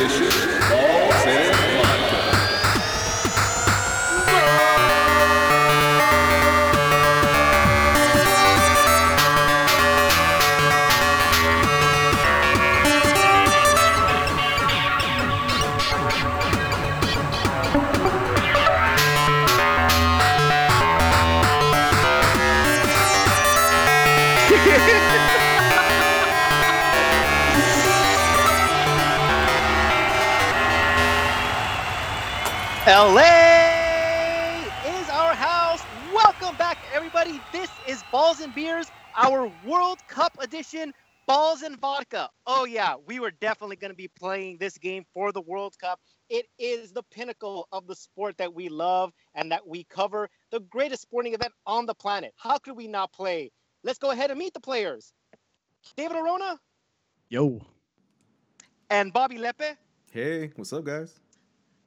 edition, LA is our house. Welcome back, everybody. This is Balls and Beers, our World Cup edition, Balls and Vodka. Oh, yeah, we were definitely going to be playing this game for the World Cup. It is the pinnacle of the sport that we love and that we cover, the greatest sporting event on the planet. How could we not play? Let's go ahead and meet the players. David Arona Yo. and Bobby Lepe. Hey, what's up, guys?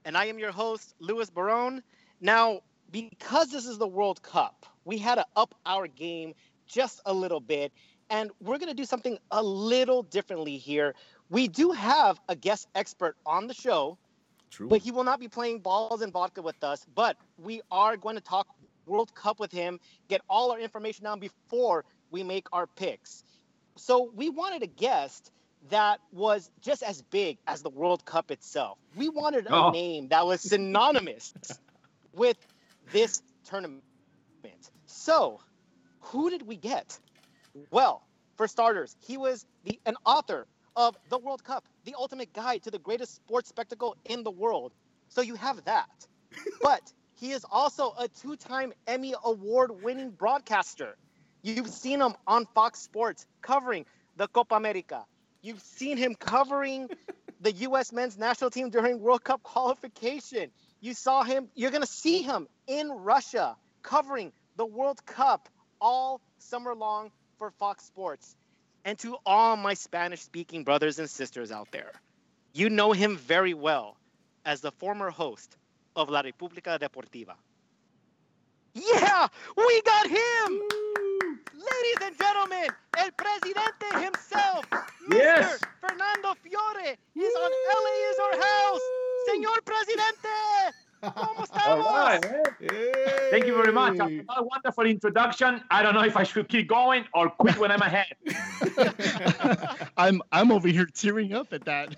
And I am your host, Louis Barone. Now, because this is the World Cup, we had to up our game just a little bit, and we're going to do something a little differently here. We do have a guest expert on the show, True. but he will not be playing balls and vodka with us, but we are going to talk World Cup with him, get all our information down before we make our picks. So we wanted a guest that was just as big as the World Cup itself. We wanted a Oh. name that was synonymous with this tournament. So, who did we get? Well, for starters, he was the an author of The World Cup, the ultimate guide to the greatest sports spectacle in the world. So you have that. but he is also a two-time Emmy award-winning broadcaster. You've seen him on Fox Sports covering the Copa America. You've seen him covering the U.S. men's national team during World Cup qualification. You saw him, you're going to see him in Russia covering the World Cup all summer long for Fox Sports. And to all my Spanish speaking brothers and sisters out there, you know him very well as the former host of La República Deportiva. Yeah, we got him! Ladies and gentlemen, el presidente himself, Yes. Mr. Fernando Fiore, is on LA is our house. Señor Presidente, ¿cómo estamos? All right, man. Thank you very much. After that wonderful introduction, I don't know if I should keep going or quit when I'm ahead. I'm I'm over here tearing up at that.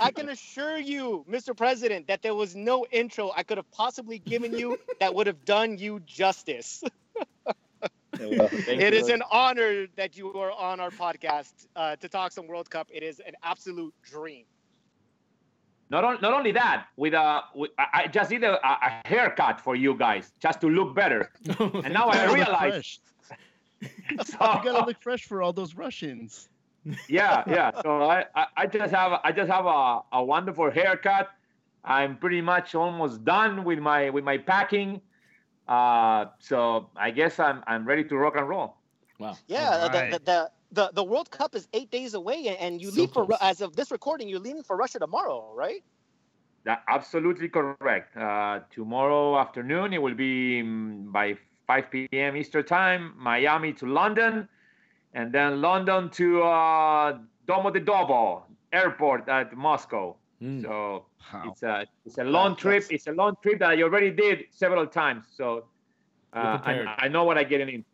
I can assure you, Mr. President, that there was no intro I could have possibly given you that would have done you justice. Thank It you. is an honor that you are on our podcast uh, to talk some World Cup. It is an absolute dream. Not, on, not only that, with a, with, I I just did a, a a haircut for you guys just to look better. And now I You realize. So, You gotta look fresh for all those Russians. yeah, yeah. So I, I, I just have I just have a, a wonderful haircut. I'm pretty much almost done with my with my packing. Uh, so I guess I'm I'm ready to rock and roll. Wow. Yeah, the, right. the, the, the, the World Cup is eight days away, and- and you So leave for Ru- close. as of this recording, you're leaving for Russia tomorrow, right? That absolutely correct. Uh, tomorrow afternoon it will be mm, by 5 p.m. Eastern time. Miami to London, and then London to uh, Domodedovo Airport at Moscow. Mm. So Wow. it's a it's a long That's- trip. It's a long trip that I already did several times. So uh. I, I know what I get in.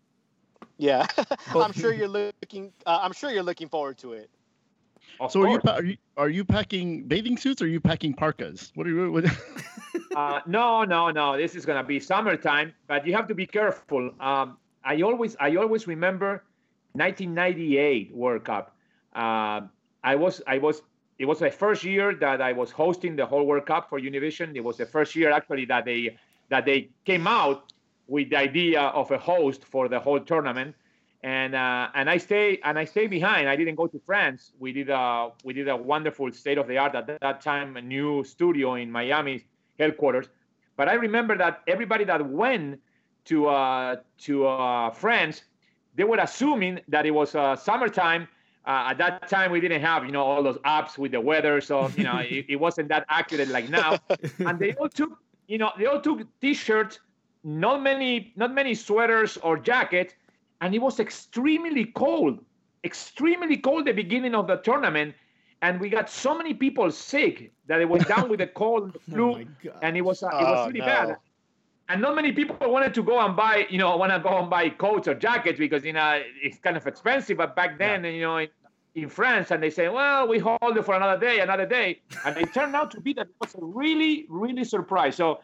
Yeah, I'm sure you're looking. Uh, I'm sure you're looking forward to it. Of So are you, are you are you packing bathing suits or are you packing parkas? What are you? What, Uh, no, no, no. This is gonna be summertime, but you have to be careful. Um, I always, I always remember 1998 World Cup. Uh, I was, I was. It was the first year that I was hosting the whole World Cup for Univision. It was the first year actually that they that they came out with the idea of a host for the whole tournament. And uh, and I stay and I stay behind. I didn't go to France. We did a we did a wonderful state of the art at that time a new studio in Miami headquarters. But I remember that everybody that went to uh, to uh, France, they were assuming that it was uh, summertime. Uh, at that time, we didn't have you know all those apps with the weather, so you know it, it wasn't that accurate like now. and they all took you know they all took t-shirts, not many not many sweaters or jackets, and it was extremely cold, extremely cold the beginning of the tournament. and we got so many people sick that it went down with the cold and the Oh flu, my and it was uh, it Oh, was really no. bad. And not many people wanted to go and buy, you know, want to go and buy coats or jackets because you know it's kind of expensive. But back then, you know, in, in France, and they say, well, we hold it for another day, another day, and it turned out to be that it was a really, really surprise. So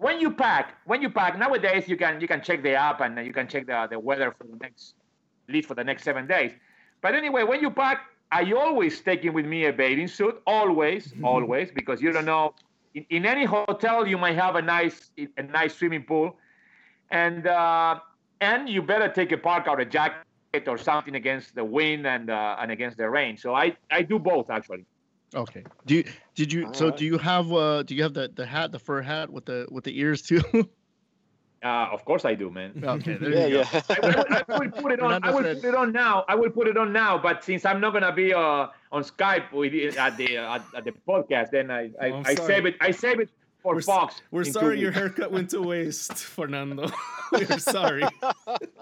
when you pack, when you pack nowadays, you can you can check the app and you can check the the weather for the next, at least for the next seven days. But anyway, when you pack, I always taking with me a bathing suit, always, always, because you don't know. In, in any hotel, you might have a nice a nice swimming pool, and uh, and you better take a park out a jacket or something against the wind and uh, and against the rain. So I I do both actually. Okay. Do you did you so Alright. do you have uh do you have the the hat the fur hat with the with the ears too? Uh, of course I do, man. okay. There Yeah, you go. yeah. I will, I will put it on. I will put it on now. I will put it on now. But since I'm not gonna be uh, on Skype with at the at, at the podcast, then I I, Oh, I'm I sorry. save it. I save it for We're s- Fox. We're sorry your haircut went to waste, Fernando. We're sorry.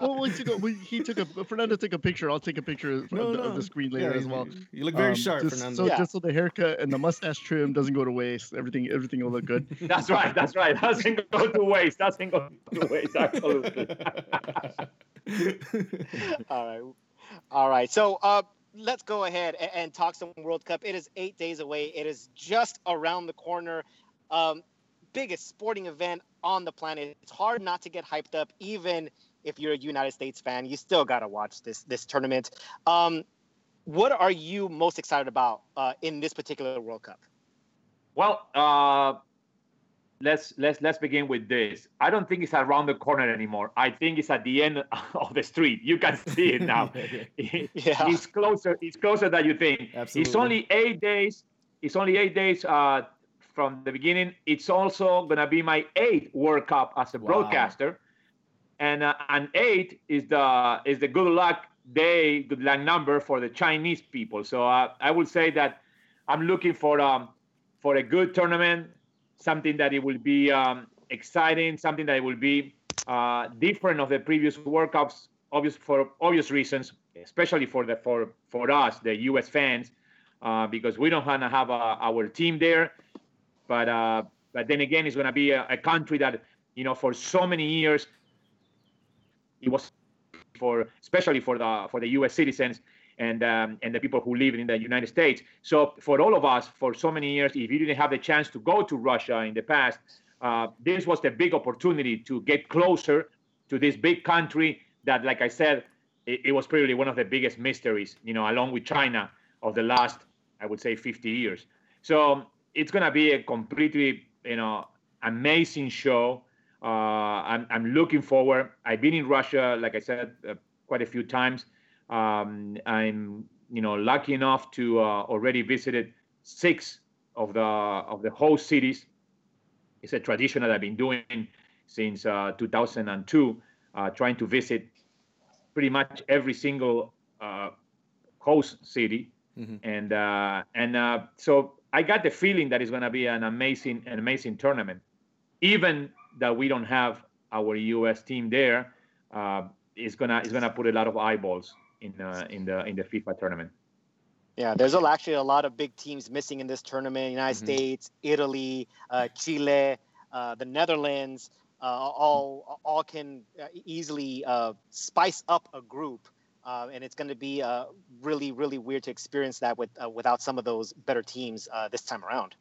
Well, we took a, we, he took a Fernando took a picture. I'll take a picture of, No, the, no. of the screen later Yeah, as well. You look very Um, sharp, just, Fernando. So Yeah. just so the haircut and the mustache trim doesn't go to waste, everything everything will look good. That's right. That's right. Doesn't go to waste. Doesn't go to waste. Absolutely. All right. All right. So uh, let's go ahead and, and talk some World Cup. It is eight days away. It is just around the corner. Um, biggest sporting event on the planet. It's hard not to get hyped up, even if you're a United States fan. You still gotta watch this this tournament. Um, what are you most excited about uh, in this particular World Cup? Well, uh, let's let's let's begin with this. I don't think it's around the corner anymore. I think it's at the end of the street. You can see it now. Yeah. It's closer. It's closer than you think. Absolutely. It's only eight days. It's only eight days uh, from the beginning. It's also gonna be my eighth World Cup as a Wow. broadcaster, and uh, and eight is the is the good luck day, good luck number for the Chinese people. So uh, I would say that I'm looking for um for a good tournament, something that it will be um, exciting, something that it will be uh, different of the previous World Cups, obvious for obvious reasons, especially for the for for us, the U.S. fans, uh, because we don't want to have uh, our team there. But uh, but then again, it's going to be a, a country that you know for so many years it was for especially for the for the U.S. citizens and um, and the people who live in the United States. So for all of us, for so many years, if you didn't have the chance to go to Russia in the past, uh, this was the big opportunity to get closer to this big country that, like I said, it, it was probably one of the biggest mysteries, you know, along with China of the last, I would say, 50 years. So it's gonna be a completely, you know, amazing show. Uh, I'm, I'm looking forward. I've been in Russia, like I said, uh, quite a few times. Um, I'm, you know, lucky enough to uh, already visited six of the of the host cities. It's a tradition that I've been doing since uh, 2002, uh, trying to visit pretty much every single uh, host city, Mhm. and uh, and uh, so I got the feeling that it's going to be an amazing an amazing tournament, even that we don't have our U.S. team there. Uh, it's gonna it's gonna put a lot of eyeballs in uh, in the in the FIFA tournament. Yeah, there's actually a lot of big teams missing in this tournament. United Mhm. States, Italy, uh, Chile, uh, the Netherlands, uh, all all can uh, easily uh, spice up a group, uh, and it's going to be uh, really really weird to experience that with uh, without some of those better teams uh, this time around.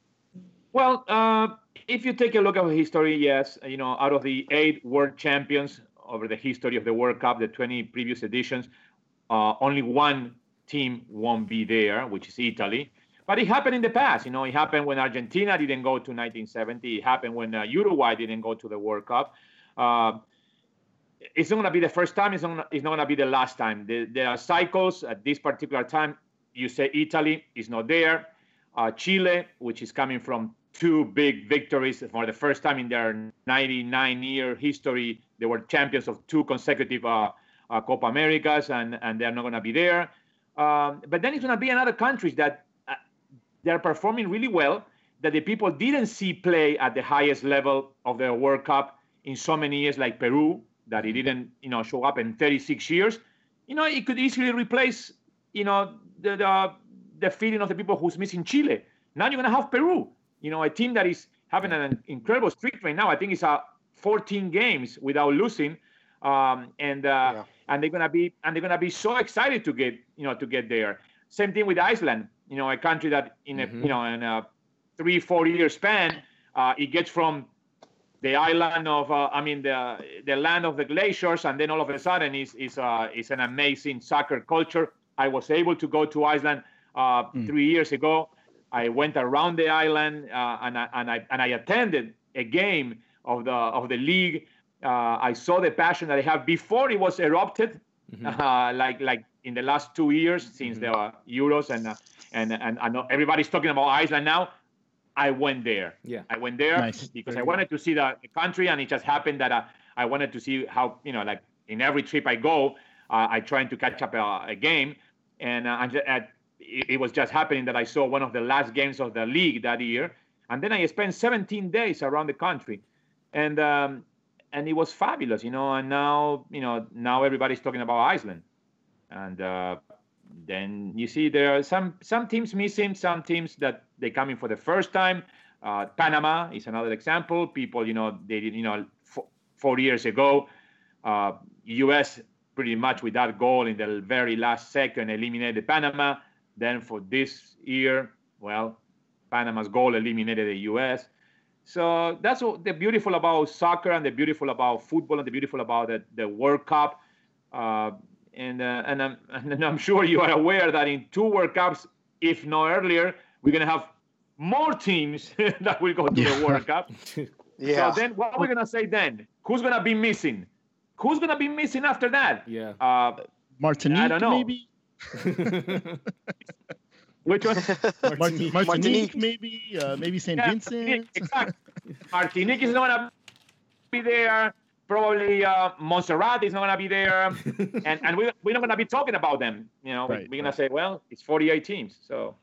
Well, uh, if you take a look at history, yes, you know, out of the eight world champions over the history of the World Cup, the 20 previous editions, uh, only one team won't be there, which is Italy. But it happened in the past. You know, it happened when Argentina didn't go to 1970. It happened when Uruguay didn't go to the World Cup. It's not going to be the first time. It's not, it's not going to be the last time. There, there are cycles. At this particular time, you say Italy is not there. Uh, Chile, which is coming from two big victories for the first time in their 99 year history, they were champions of two consecutive uh, uh, Copa Americas, and, and they're not going to be there. Um, but then it's going to be another countries that uh, they're performing really well, that the people didn't see play at the highest level of the World Cup in so many years, like Peru, that it didn't, you know, show up in 36 years. You know, it could easily replace, you know, the the, the feeling of the people who's missing Chile. Now you're gonna have Peru. You know, a team that is having an incredible streak right now. I think it's a 14 games without losing, um, and uh, Yeah. and they're gonna be and they're gonna be so excited to get you know to get there. Same thing with Iceland. You know, a country that in a Mhm. you know in a three four year span, uh, it gets from the island of uh, I mean the the land of the glaciers, and then all of a sudden is is uh, is an amazing soccer culture. I was able to go to Iceland uh, three years ago. I went around the island uh, and I, and I and I attended a game of the of the league. Uh, I saw the passion that they have before it was erupted, uh, like like in the last two years since the uh, Euros and uh, and and I know everybody's talking about Iceland now. I went there. Yeah. I went there Nice. because I wanted to see the, the country, and it just happened that uh, I wanted to see how you know, like in every trip I go, uh, I trying to catch up a, a game, and uh, and ju- at, it, it was just happening that I saw one of the last games of the league that year, and then I spent 17 days around the country, and um, and it was fabulous, you know. And now you know now everybody's talking about Iceland, and uh, then you see there are some some teams missing, some teams that they come in for the first time. Uh, Panama is another example. People, you know, they did, you know, f- four years ago, uh, U.S. pretty much with that goal in the very last second eliminated Panama. Then for this year, well, Panama's goal eliminated the U.S. So that's what the beautiful about soccer and the beautiful about football and the beautiful about the, the World Cup. Uh, and uh, and, I'm, and I'm sure you are aware that in two World Cups, if not earlier, we're gonna have more teams that will go to the World Cup. Yeah. So then, what are we gonna say then? Who's gonna be missing? Who's gonna be missing after that? Yeah. Uh, Martinique, I don't know. maybe. which one? Mart- Martinique. Martinique, Martinique. maybe. Uh, maybe Saint Yeah, Vincent. Martinique, exactly. Martinique is not gonna be there. Probably uh, Montserrat is not gonna be there, and and we we're not gonna be talking about them. You know, Right, we're gonna say, well, it's 48 teams, so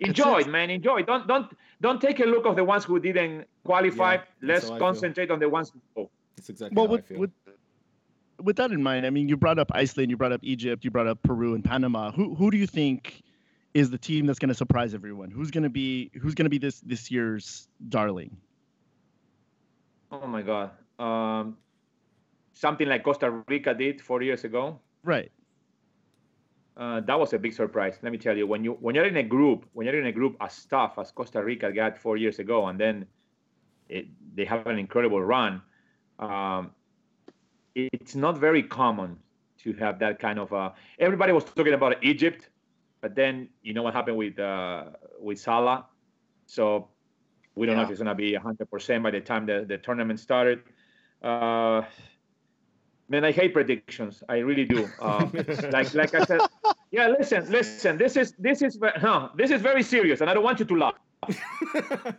enjoy it, man. Enjoy. Don't don't don't take a look of the ones who didn't qualify. Yeah, Let's how I feel. concentrate on the ones who go. That's exactly Well, how I with, feel. with with that in mind, I mean, you brought up Iceland, you brought up Egypt, you brought up Peru and Panama. Who who do you think is the team that's going to surprise everyone? Who's going to be who's going to be this this year's darling? Oh my God. Um, something like Costa Rica did four years ago. Right. Uh, that was a big surprise. Let me tell you, when you when you're in a group, when you're in a group as tough as Costa Rica got four years ago, and then it, they have an incredible run, um, it's not very common to have that kind of. Uh, everybody was talking about Egypt, but then you know what happened with uh, with Salah, so we don't know if it's gonna be 100% by the time the, the tournament started. Uh, man, I hate predictions. I really do. Um, like like I said, yeah. Listen, listen. This is this is huh, this is very serious, and I don't want you to laugh.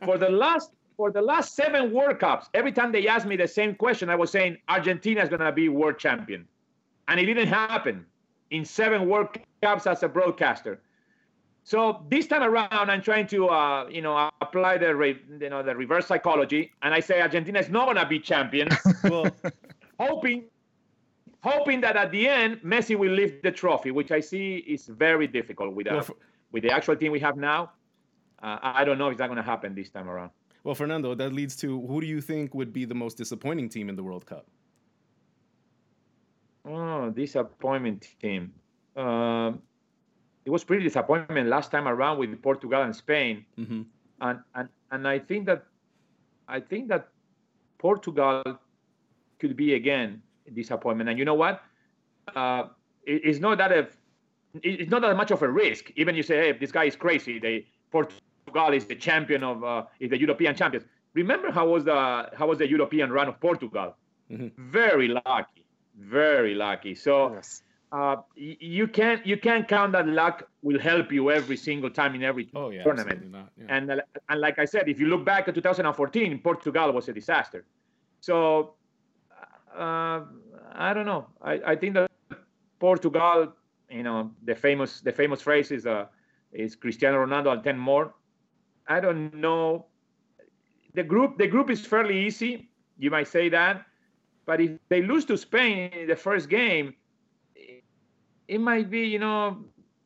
for the last for the last seven World Cups, every time they asked me the same question, I was saying Argentina is gonna be world champion, and it didn't happen in seven World Cups as a broadcaster. So this time around, I'm trying to, uh, you know, apply the, re- you know, the reverse psychology, and I say Argentina is not gonna be champion, well, hoping, hoping that at the end Messi will lift the trophy, which I see is very difficult with, uh, Well, for- with the actual team we have now. Uh, I don't know if that's gonna happen this time around. well, Fernando, that leads to who do you think would be the most disappointing team in the World Cup? Oh, disappointment team. Um, it was pretty disappointment last time around with Portugal and Spain. hmm and and and I think that I think that Portugal could be again disappointment. And you know what? Uh, it- it's not that a, it's not that much of a risk. Even you say, hey, this guy is crazy. They Portugal is the champion of uh, is the European champions. Remember how was the how was the European run of Portugal? Mhm. Very lucky, very lucky. So Yes. uh, you can't you can't count that luck will help you every single time in every Oh yeah, tournament. not. Yeah. And, uh, and like I said, if you look back at 2014, Portugal was a disaster. So I don't know. I, I think that Portugal, you know, the famous the famous phrase is uh, is Cristiano Ronaldo and 10 more. I don't know. The group the group is fairly easy. You might say that, but if they lose to Spain in the first game, it, it might be you know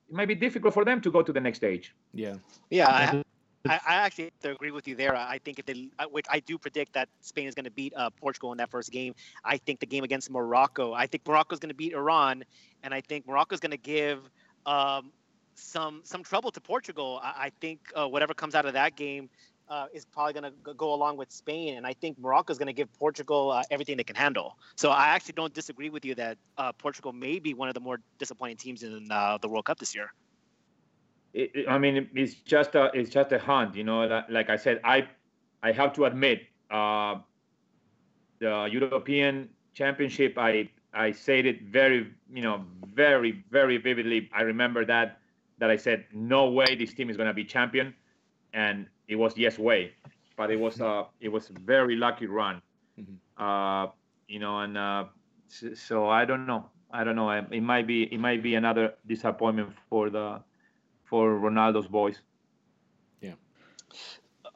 it might be difficult for them to go to the next stage. Yeah. Yeah, I, I, I actually have to agree with you there. I think if they, I- which I do predict that Spain is going to beat uh, Portugal in that first game. I think the game against Morocco, I think Morocco is going to beat Iran, and I think Morocco is going to give um, some some trouble to Portugal. I, I think uh, whatever comes out of that game uh, is probably going to go along with Spain, and I think Morocco is going to give Portugal uh, everything they can handle. So I actually don't disagree with you that uh, Portugal may be one of the more disappointing teams in uh, the World Cup this year. It, it- I mean, it's just a it's just a hunt, you know. Like, like I said, I I have to admit, uh, the European Championship, I I said it very, you know, very very vividly. I remember that that I said, no way this team is going to be champion, and it was yes way, but it was a it was a very lucky run, Mhm. uh, you know, and uh, so, so I don't know. I don't know. It might be it might be another disappointment for the for Ronaldo's boys.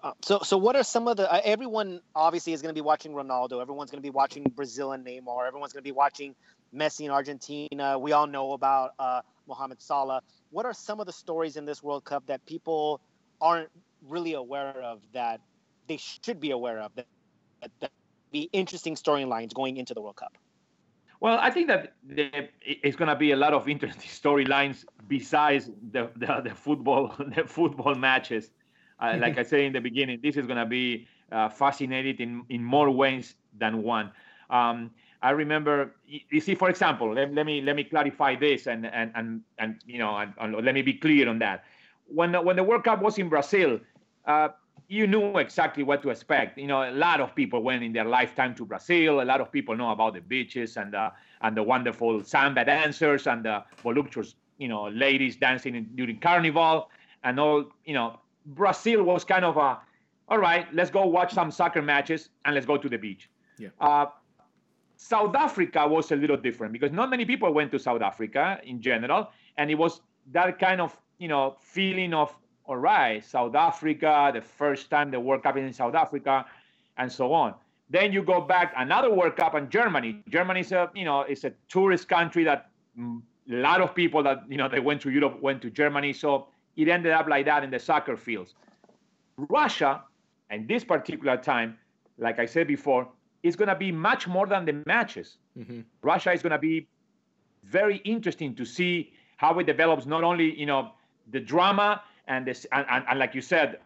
Uh, so, so what are some of the? Uh, everyone obviously is going to be watching Ronaldo. Everyone's going to be watching Brazil and Neymar. Everyone's going to be watching Messi in Argentina. We all know about uh, Mohamed Salah. What are some of the stories in this World Cup that people aren't really aware of that they should be aware of? That, that, that be interesting storylines going into the World Cup. Well, I think that the, it's going to be a lot of interesting storylines besides the, the, the football the football matches. Uh, like I said in the beginning, this is going to be uh, fascinating in, in more ways than one. Um, I remember, you, see, for example, let, let me let me clarify this and and and, and you know, and, and let me be clear on that. When the, when the World Cup was in Brazil, uh, you knew exactly what to expect. You know, a lot of people went in their lifetime to Brazil. A lot of people know about the beaches and the and the wonderful samba dancers and the voluptuous, you know, ladies dancing in, during carnival and all. You know, Brazil was kind of a, all right, let's go watch some soccer matches and let's go to the beach. Yeah. Uh, South Africa was a little different because not many people went to South Africa in general, and it was that kind of you know feeling of all right, South Africa, the first time the World Cup is in South Africa, and so on. Then you go back another World Cup in Germany. Germany is a you know it's a tourist country that a lot of people that you know they went to Europe went to Germany, so it ended up like that in the soccer fields. Russia, and this particular time, like I said before, is going to be much more than the matches. hmm Russia is going to be very interesting to see how it develops. Not only you know the drama and this, and, and, and like you said,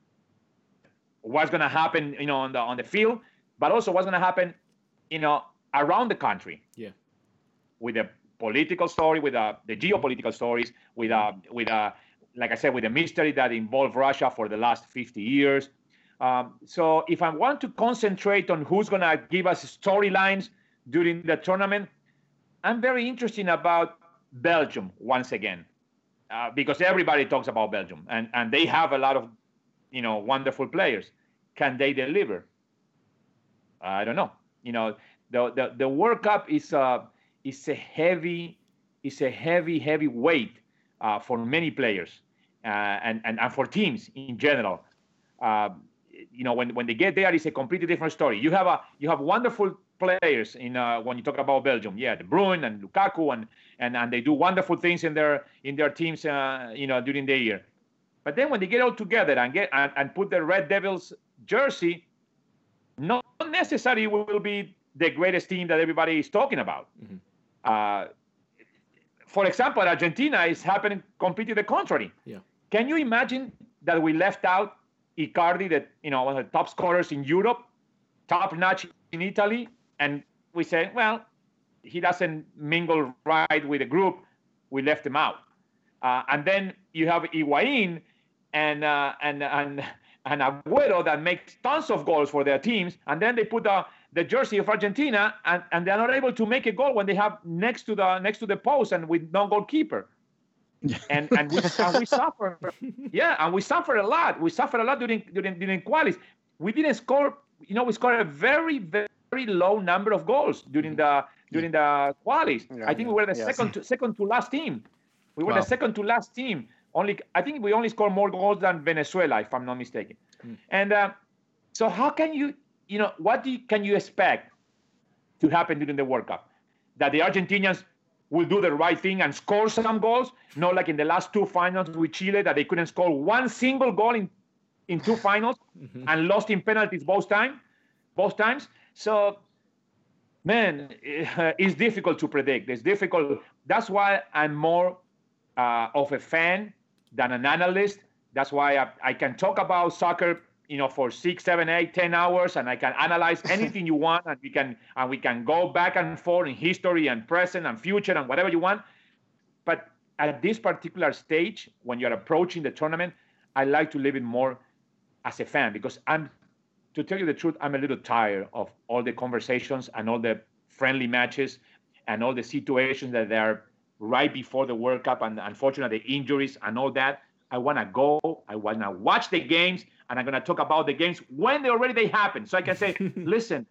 what's going to happen you know on the on the field, but also what's going to happen you know around the country. Yeah. With the political story, with uh, the geopolitical stories, with uh, with uh, like I said, with the mystery that involved Russia for the last 50 years. Um, so if I want to concentrate on who's going to give us storylines during the tournament, I'm very interested about Belgium once again, uh, because everybody talks about Belgium and, and they have a lot of, you know, wonderful players. Can they deliver? I don't know. You know, the the, the World Cup is a is a heavy is a heavy heavy weight uh, for many players uh, and, and and for teams in general. Uh, you know, when, when they get there, it's a completely different story. You have a you have wonderful players in uh, when you talk about Belgium. Yeah, De Bruyne and Lukaku, and and and they do wonderful things in their in their teams. Uh, you know, during the year. But then when they get all together and get and, and put the Red Devils jersey, not necessarily will be the greatest team that everybody is talking about. Mhm. Uh, for example, Argentina is happening completely the contrary. Yeah. Can you imagine that we left out Icardi, that you know one of the top scorers in Europe, top notch in Italy, and we say, well, he doesn't mingle right with the group. We left him out. Uh, and then you have Higuain and uh, and and and Agüero that makes tons of goals for their teams, and then they put the the jersey of Argentina, and, and they're not able to make a goal when they have next to the next to the post and with no goalkeeper. and and we, and we suffer, yeah, and we suffer a lot. We suffer a lot during during during qualis. We didn't score, you know, we scored a very very low number of goals during mm-hmm. the during the qualis. Yeah, I think we were the yes. second to, second to last team. We were Wow. the second to last team. Only I think we only scored more goals than Venezuela, if I'm not mistaken. Hmm. And uh, so, how can you, you know, what do you, can you expect to happen during the World Cup? That the Argentinians will do the right thing and score some goals. Not like in the last two finals with Chile that they couldn't score one single goal in, in two finals mm-hmm. and lost in penalties both time, both times. So, man, it's difficult to predict. It's difficult. That's why I'm more uh, of a fan than an analyst. That's why I, I can talk about soccer you know for six seven eight ten hours and i can analyze anything you want and we can and we can go back and forth in history and present and future and whatever you want but at this particular stage when you're approaching the tournament i like to live it more as a fan because i'm to tell you the truth i'm a little tired of all the conversations and all the friendly matches and all the situations that are right before the world cup and unfortunately the injuries and all that i want to go i want to watch the games and I'm going to talk about the games when they already they happen. So I can say, listen,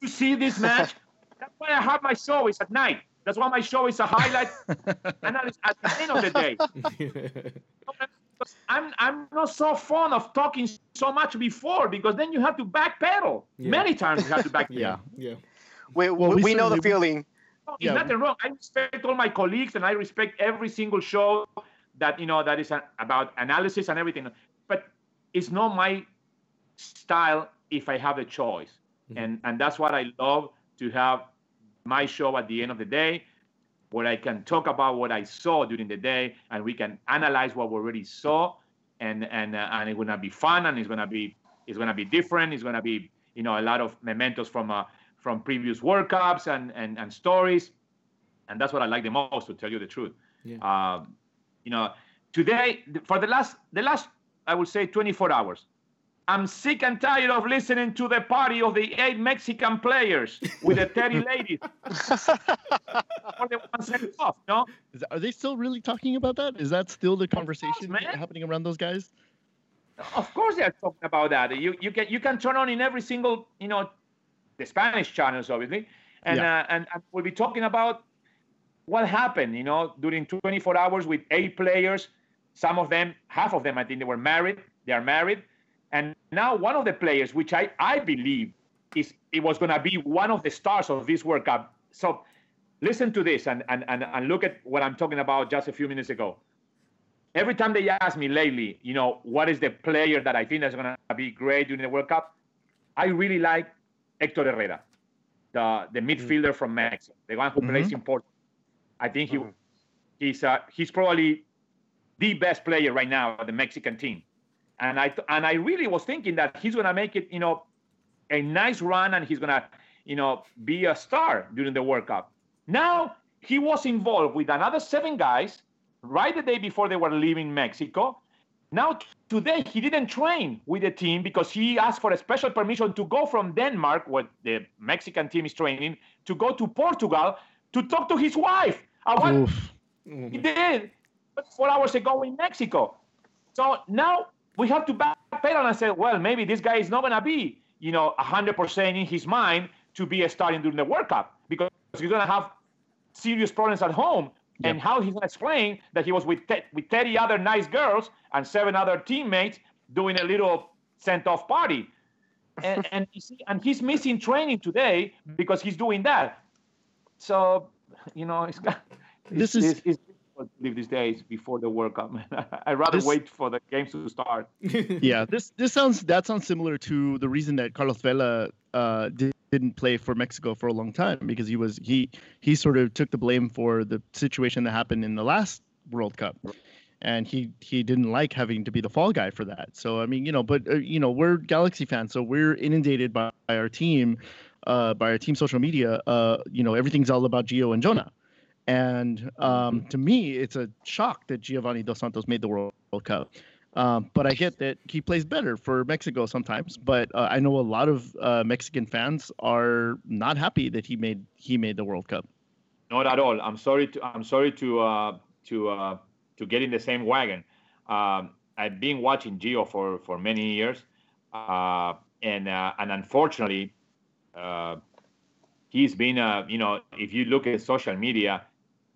you see this match? That's why I have my show is at night. That's why my show is a highlight analysis at the end of the day. I'm I'm not so fond of talking so much before because then you have to backpedal. Yeah. Many times you have to backpedal. Yeah. yeah. We, Well, we, we we know the feeling. No, Yeah. Nothing wrong. I respect all my colleagues and I respect every single show that you know that is about analysis and everything. But it's not my style if I have a choice. Mhm. And and that's what I love to have my show at the end of the day where I can talk about what I saw during the day and we can analyze what we already saw and and uh, and it's gonna be fun and it's gonna be it's gonna be different. It's gonna be you know a lot of mementos from uh, from previous World Cups and, and and stories, and that's what I like the most to tell you the truth. Yeah. Um, you know, today for the last the last I would say 24 hours, I'm sick and tired of listening to the party of the eight Mexican players with the 30 ladies. or the one sent off, no? Is are they still really talking about that? Is that still the conversation man. happening around those guys? Of course, they're talking about that. You you can you can turn on in every single you know, the Spanish channels obviously, and Yeah. uh, and, and we'll be talking about what happened. You know, during 24 hours with eight players. Some of them, half of them, I think they were married. They are married, and now one of the players, which I I believe is it was going to be one of the stars of this World Cup. So listen to this and, and and and look at what I'm talking about just a few minutes ago every time they ask me lately, you know, what is the player that I think is going to be great during the World Cup, I really like Hector Herrera, the the midfielder from Mexico, the one who plays in Portugal. I think he Mhm. he's uh, he's probably the best player right now at the Mexican team, and I th- and I really was thinking that he's going to make it, you know, a nice run, and he's going to, you know, be a star during the World Cup. Now he was involved with another seven guys right the day before they were leaving Mexico. Now, today, he didn't train with the team because he asked for a special permission to go from Denmark, where the Mexican team is training, to go to Portugal to talk to his wife. I. Oh he did four hours ago in Mexico. So now we have to backpedal and say, well, maybe this guy is not going to be, you know, 100% in his mind to be a starting during the World Cup because he's going to have serious problems at home. And how he's going to explain that he was with, te- with 30 other nice girls and seven other teammates doing a little sent off party. And, and, you see, and he's missing training today because he's doing that. So, you know, it's, got- This is- it's, it's live these days before the World Cup. I'd rather This- wait for the games to start. yeah, this this sounds that sounds similar to the reason that Carlos Vela uh, did, didn't play for Mexico for a long time because he was he he sort of took the blame for the situation that happened in the last World Cup, and he he didn't like having to be the fall guy for that. So I mean, you know, but uh, you know, we're Galaxy fans, so we're inundated by, by our team, uh, by our team social media. Uh, you know, everything's all about Gio and Jonah. And um, to me, it's a shock that Giovani Dos Santos made the World Cup. Um, but I get that he plays better for Mexico sometimes. But uh, I know a lot of uh, Mexican fans are not happy that he made he made the World Cup. Not at all. I'm sorry to I'm sorry to uh, to uh, to get in the same wagon. Um, I've been watching Gio for for many years, uh, and uh, and unfortunately, uh, he's been uh, you know if you look at social media,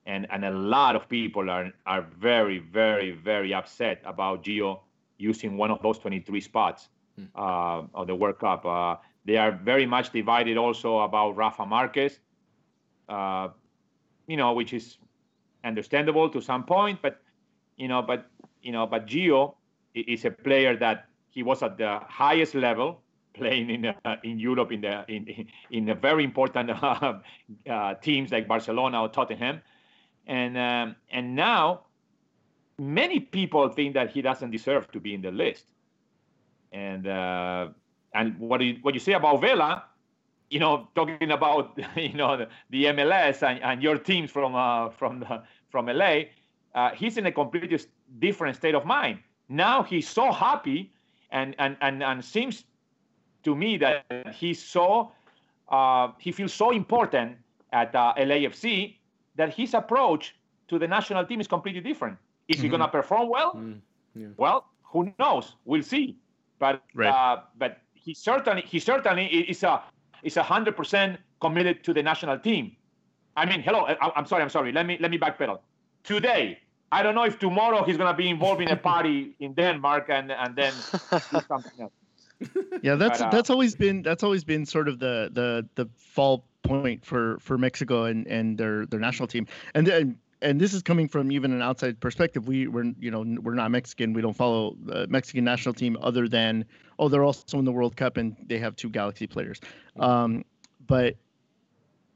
and and a lot of people are are very very very upset about Gio using one of those 23 spots uh, of the World Cup. Uh, they are very much divided also about Rafa Marquez. Uh, you know, which is understandable to some point. But you know, but you know, but Gio is a player that he was at the highest level playing in uh, in Europe in the in in the very important uh, uh, teams like Barcelona or Tottenham, and um, and now many people think that he doesn't deserve to be in the list. And uh, and what you, what you say about Vela, you know, talking about you know the, the MLS and, and your teams from uh, from the, from LA, uh, he's in a completely different state of mind. Now he's so happy, and and and, and seems to me that he's so uh, he feels so important at uh, LAFC that his approach to the national team is completely different. Is he Mhm. going to perform well? Mm, yeah. Well, who knows? We'll see. But Right. uh, but he certainly he certainly is a is a hundred percent committed to the national team. I mean, hello. I, I'm sorry. I'm sorry. Let me let me backpedal. Today, I don't know if tomorrow he's gonna be involved in a party in Denmark and and then do something else. Yeah, that's But, uh, that's always been that's always been sort of the the the fall point for for Mexico and and their their national team. And then and this is coming from even an outside perspective. We we're you know we're not Mexican. We don't follow the Mexican national team other than oh they're also in the World Cup and they have two Galaxy players. Um, but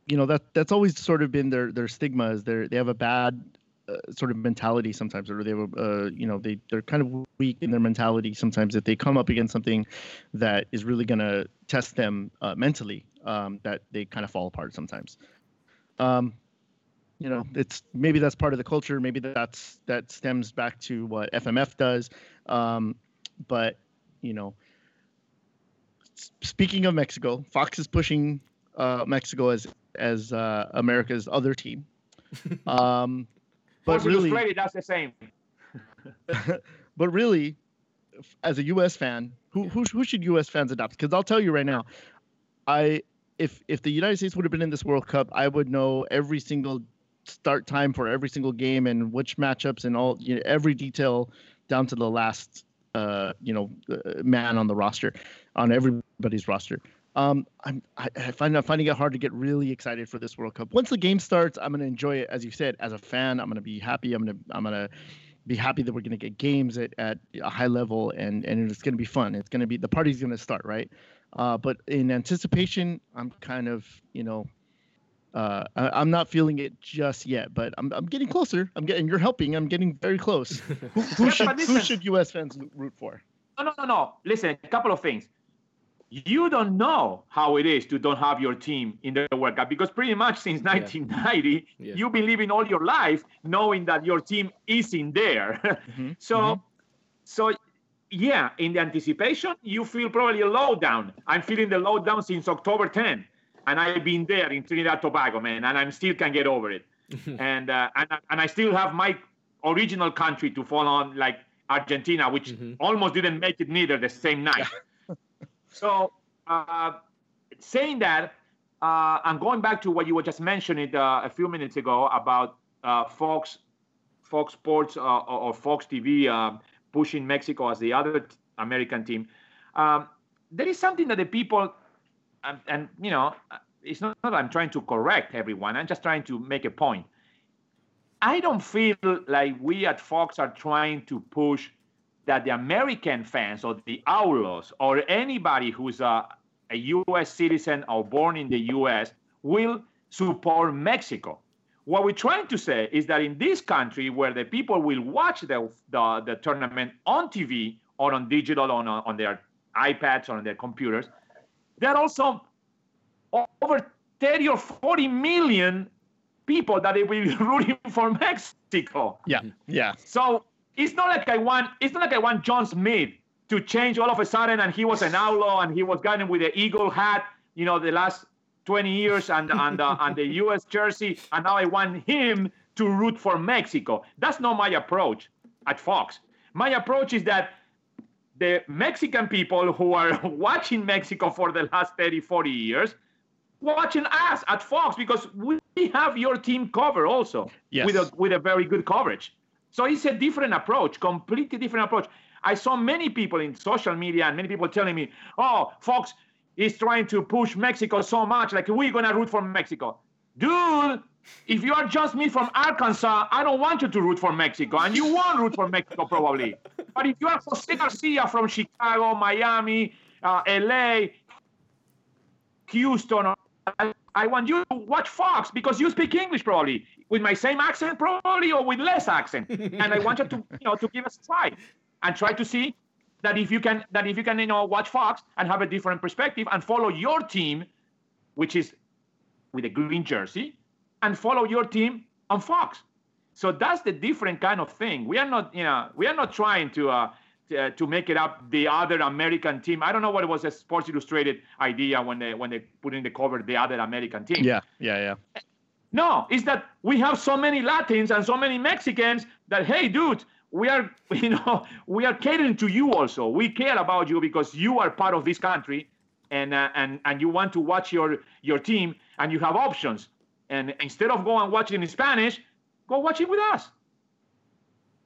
you know that that's always sort of been their their stigma is they they have a bad uh, sort of mentality sometimes or they have a uh, you know they they're kind of weak in their mentality sometimes if they come up against something that is really going to test them uh, mentally um, that they kind of fall apart sometimes. Um, you know it's maybe that's part of the culture maybe that's that stems back to what fmf does um, but you know speaking of mexico fox is pushing uh, mexico as as uh, america's other team. Um, but Force really Illustrated, that's the same. but really, as a U.S. fan, who who, who should U.S. fans adopt? Because I'll tell you right now, I if if the United States would have been in this World Cup, I would know every single start time for every single game and which matchups and all you know, every detail down to the last uh, you know uh, man on the roster, on everybody's roster. Um, I'm I, I find I'm finding it hard to get really excited for this World Cup. Once the game starts, I'm gonna enjoy it, as you said, as a fan. I'm gonna be happy. I'm gonna I'm gonna be happy that we're going to get games at, at a high level and, and it's going to be fun. It's going to be the party's going to start, right? Uh, but in anticipation, I'm kind of, you know, uh, I, I'm not feeling it just yet, but I'm, I'm getting closer. I'm getting, you're helping. I'm getting very close. Who, who should, who should U.S. fans root for? No, no, no, no. Listen, a couple of things. You don't know how it is to don't have your team in the World Cup because pretty much since 1990, Yeah. you've been living all your life knowing that your team is in there. Mhm, so, mhm. so yeah, in the anticipation, you feel probably a low down. I'm feeling the low down since October 10, and I've been there in Trinidad Tobago, man, and I'm still can't get over it. and uh, and and I still have my original country to fall on, like Argentina, which Mhm. almost didn't make it neither the same night. so, uh, saying that, uh, and going back to what you were just mentioning uh, a few minutes ago about uh, Fox, Fox Sports uh, or, Fox TV um, pushing Mexico as the other American team, um, there is something that the people, and, and you know, it's not that I'm trying to correct everyone. I'm just trying to make a point. I don't feel like we at Fox are trying to push that the American fans or the outlaws or anybody who's a, a U.S. citizen or born in the U.S. will support Mexico. What we're trying to say is that in this country, where the people will watch the, the, the tournament on TV or on digital, on, on their iPads or on their computers, there are also over 30 or 40 million people that they will be rooting for Mexico. Yeah, yeah. So it's not like I want it's not like I want John Smith to change all of a sudden and he was an outlaw and he was guarding with the eagle hat, you know, the last 20 years and and uh, and the US jersey and now I want him to root for Mexico. That's not my approach at Fox. My approach is that the Mexican people who are watching Mexico for the last 30, 40 years, watching us at Fox because we have your team cover also Yes. with a with a very good coverage. So it's a different approach, completely different approach. I saw many people in social media and many people telling me, "Oh, Fox is trying to push Mexico so much, like we're gonna root for Mexico." Dude, if you are just me from Arkansas, I don't want you to root for Mexico, and you won't root for Mexico probably. But if you are Jose Garcia from Chicago, Miami, uh, LA, Houston, I, I want you to watch Fox because you speak English probably with my same accent probably or with less accent, and I want you to you know to give us a try and try to see that if you can that if you can you know watch Fox and have a different perspective and follow your team, which is with a green jersey, and follow your team on Fox. So that's the different kind of thing. We are not you know we are not trying to. Uh, to, to make it up the other American team. I don't know what it was a Sports Illustrated idea when they when they put in the cover the other American team. Yeah, yeah, yeah. No, it's that we have so many Latins and so many Mexicans that hey, dude, we are you know we are catering to you also. We care about you because you are part of this country, and uh, and and you want to watch your your team and you have options. And instead of going and watching in Spanish, go watch it with us.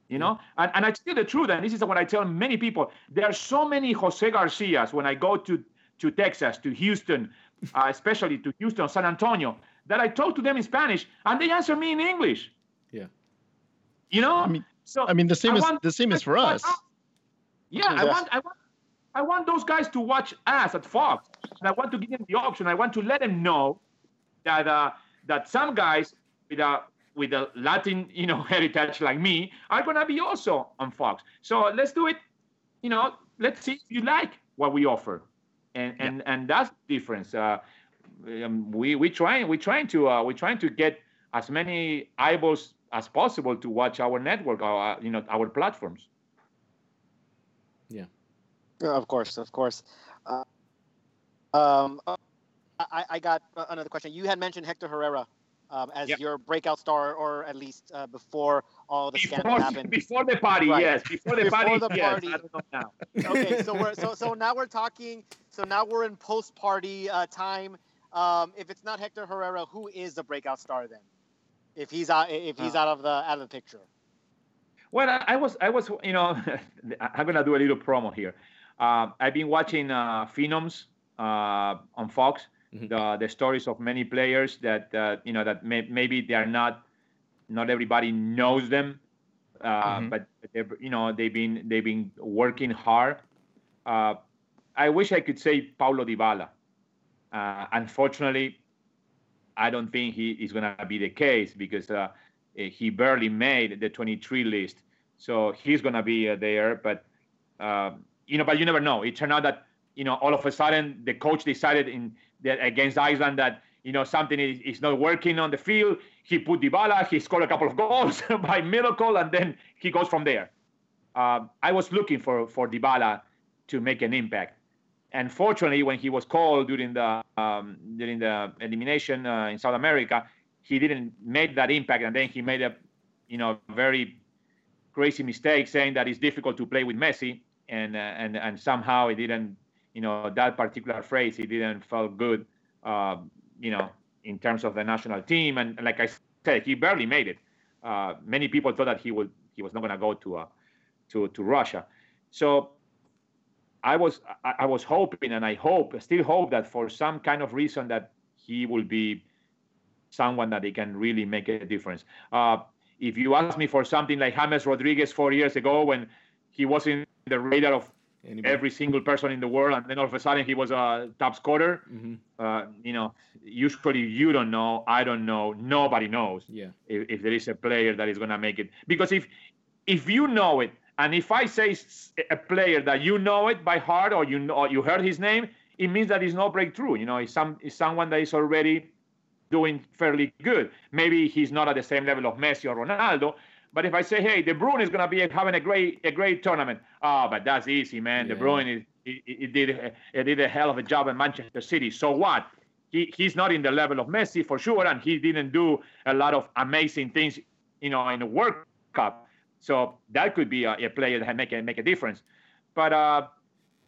You know, and, and I tell the truth, and this is what I tell many people. There are so many Jose Garcias when I go to to Texas, to Houston, uh, especially to Houston, San Antonio, that I talk to them in Spanish, and they answer me in English. Yeah. You know, I mean, so I mean, the same I is the same is for us. Yeah, I want, I want, I want those guys to watch us at Fox, and I want to give them the option. I want to let them know that uh, that some guys with a with a Latin, you know, heritage like me are gonna be also on Fox. So let's do it. You know, let's see if you like what we offer, and and and that's the difference. Uh, um, we we trying we trying to uh, we trying to get as many eyeballs as possible to watch our network, our you know our platforms. Yeah, of course, of course. Uh, um, uh, I, I got uh, another question. You had mentioned Hector Herrera um, as Yep. your breakout star, or at least uh, before all the scandal happened. before the party, Right. yes. Before the Before party, the yes. party. I don't know now. okay, so we're so so now we're talking. So now we're in post-party uh, time. Um, if it's not Hector Herrera, who is the breakout star then? If he's out, if he's Uh. out of the out of the picture. Well, I, I was, I was, you know, I'm gonna do a little promo here. Uh, I've been watching uh, Phenoms uh, on Fox, Mhm. the the stories of many players that uh, you know that may, maybe they are not, not everybody knows them, uh, Mhm. but they've, you know they've been they've been working hard. Uh, I wish I could say Paulo Dybala. Uh, unfortunately, I don't think he is going to be the case because uh, eh, he barely made the 23 list. So he's going to be uh, there. But, uh, you know, but you never know. It turned out that, you know, all of a sudden the coach decided in that against Iceland that, you know, something is, is not working on the field. He put Dybala, he scored a couple of goals by miracle, and then he goes from there. Uh, I was looking for, for Dybala to make an impact. And fortunately, when he was called during the um, during the elimination uh, in South America, he didn't make that impact, and then he made a, you know, very crazy mistake saying that it's difficult to play with Messi, and uh, and and somehow it didn't, you know, that particular phrase, it didn't felt good, uh, you know, in terms of the national team, and, like I said, he barely made it. Uh, many people thought that he would he was not going to go to uh, to to Russia, so I was I, I was hoping and I hope still hope that for some kind of reason that he will be someone that he can really make a difference. Uh, if you ask me for something like James Rodriguez four years ago when he was in the radar of Anybody? every single person in the world, and then all of a sudden he was a top scorer, Mhm. uh, you know, usually you don't know, I don't know, nobody knows Yeah. if, if there is a player that is going to make it. Because if if you know it, and if I say a player that you know it by heart or you know or you heard his name, it means that it's no breakthrough. You know, it's some it's someone that is already doing fairly good. Maybe he's not at the same level of Messi or Ronaldo. But if I say, hey, De Bruyne is going to be having a great a great tournament, ah, but that's easy, man. De Yeah. Bruyne is, he, he did he did a hell of a job at Manchester City. So what? He, he's not in the level of Messi for sure, and he didn't do a lot of amazing things, you know, in the World Cup. So that could be a, a player that make a make a difference. But uh,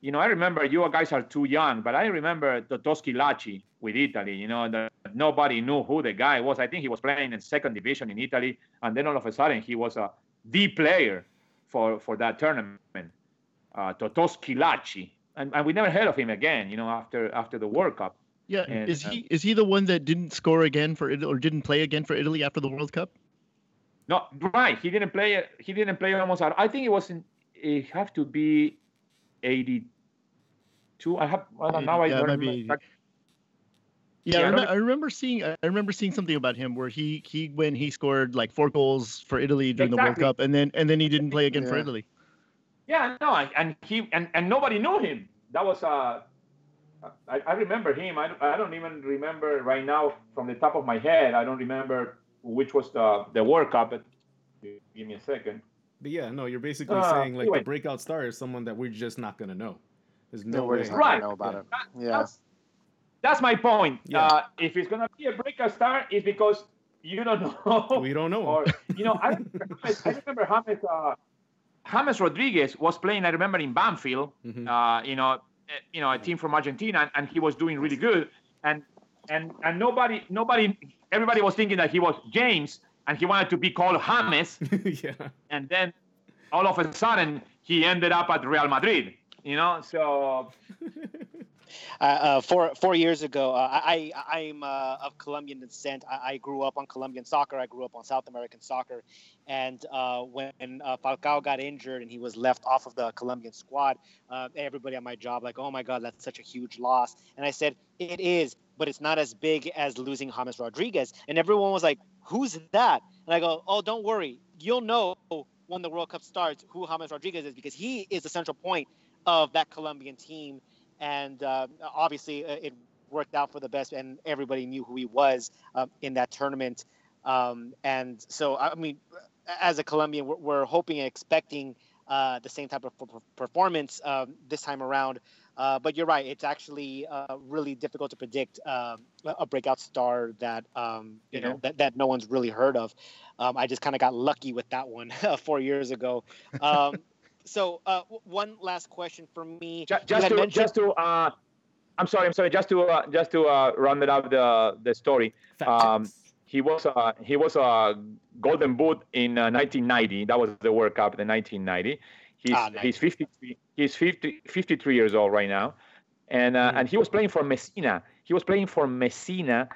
you know, I remember you guys are too young, but I remember Totò Schillaci with Italy. You know, that nobody knew who the guy was. I think he was playing in second division in Italy, and then all of a sudden he was a the player for for that tournament. Uh, Totò Schillaci, and, and we never heard of him again. You know, after after the World Cup. Yeah, And, is uh, he is he the one that didn't score again for Italy or didn't play again for Italy after the World Cup? No, right. He didn't play. He didn't play almost. I think it was in. It have to be eighty-two. I have. Well, now I Yeah, it don't might be remember 80. exact- Yeah, Yeah, I, I remember, don't- I remember seeing I remember seeing something about him where he he when he scored like four goals for Italy during the World Cup and then and then he didn't play again for Italy. Yeah, no, and, and he and, and nobody knew him. That was uh, I, I remember him. I, I don't even remember right now from the top of my head. I don't remember which was the the World Cup. But give me a second. But yeah, no, you're basically Uh, saying like anyway. the breakout star is someone that we're just not gonna know. There's No, no we're way. just Right. gonna know about Yeah. it. That- Yeah. That's, that's my point. Yeah. Uh, if it's gonna be a breakout star, it's because you don't know. We don't know. or you know, I remember, I remember James, uh, James Rodriguez was playing. I remember in Banfield. Mhm. Uh, you know, eh, you know, a team from Argentina, and he was doing really good. And and and nobody, nobody, everybody was thinking that he was James, and he wanted to be called James. yeah. And then all of a sudden, he ended up at Real Madrid. You know, so Uh, uh, four four years ago, uh, I I'm uh, of Colombian descent. I, I grew up on Colombian soccer. I grew up on South American soccer, and uh, when Falcao got injured and he was left off of the Colombian squad, everybody at my job like, oh my God, that's such a huge loss. And I said, it is, but it's not as big as losing James Rodriguez. And everyone was like, who's that? And I go, oh, don't worry, you'll know when the World Cup starts who James Rodriguez is because he is the central point of that Colombian team and uh, obviously uh, it worked out for the best, and everybody knew who he was uh, in that tournament. Um, and so, I mean, as a Colombian, we're, we're hoping and expecting uh, the same type of performance um, this time around. Uh, but you're right; it's actually uh, really difficult to predict um, a breakout star that um, you Yeah. know that, that no one's really heard of. Um, I just kind of got lucky with that one four years ago. So, uh, w- one last question for me. Ju- You just to mentioned- just to uh, I'm sorry, I'm sorry. Just to uh, just to uh, round it up the the story. Um, he was uh, he was a Golden Boot in uh, 1990. That was the World Cup in 1990. He's Ah, nice. he's 53 he's 50, 53 years old right now, and uh, Mhm. and he was playing for Messina. He was playing for Messina.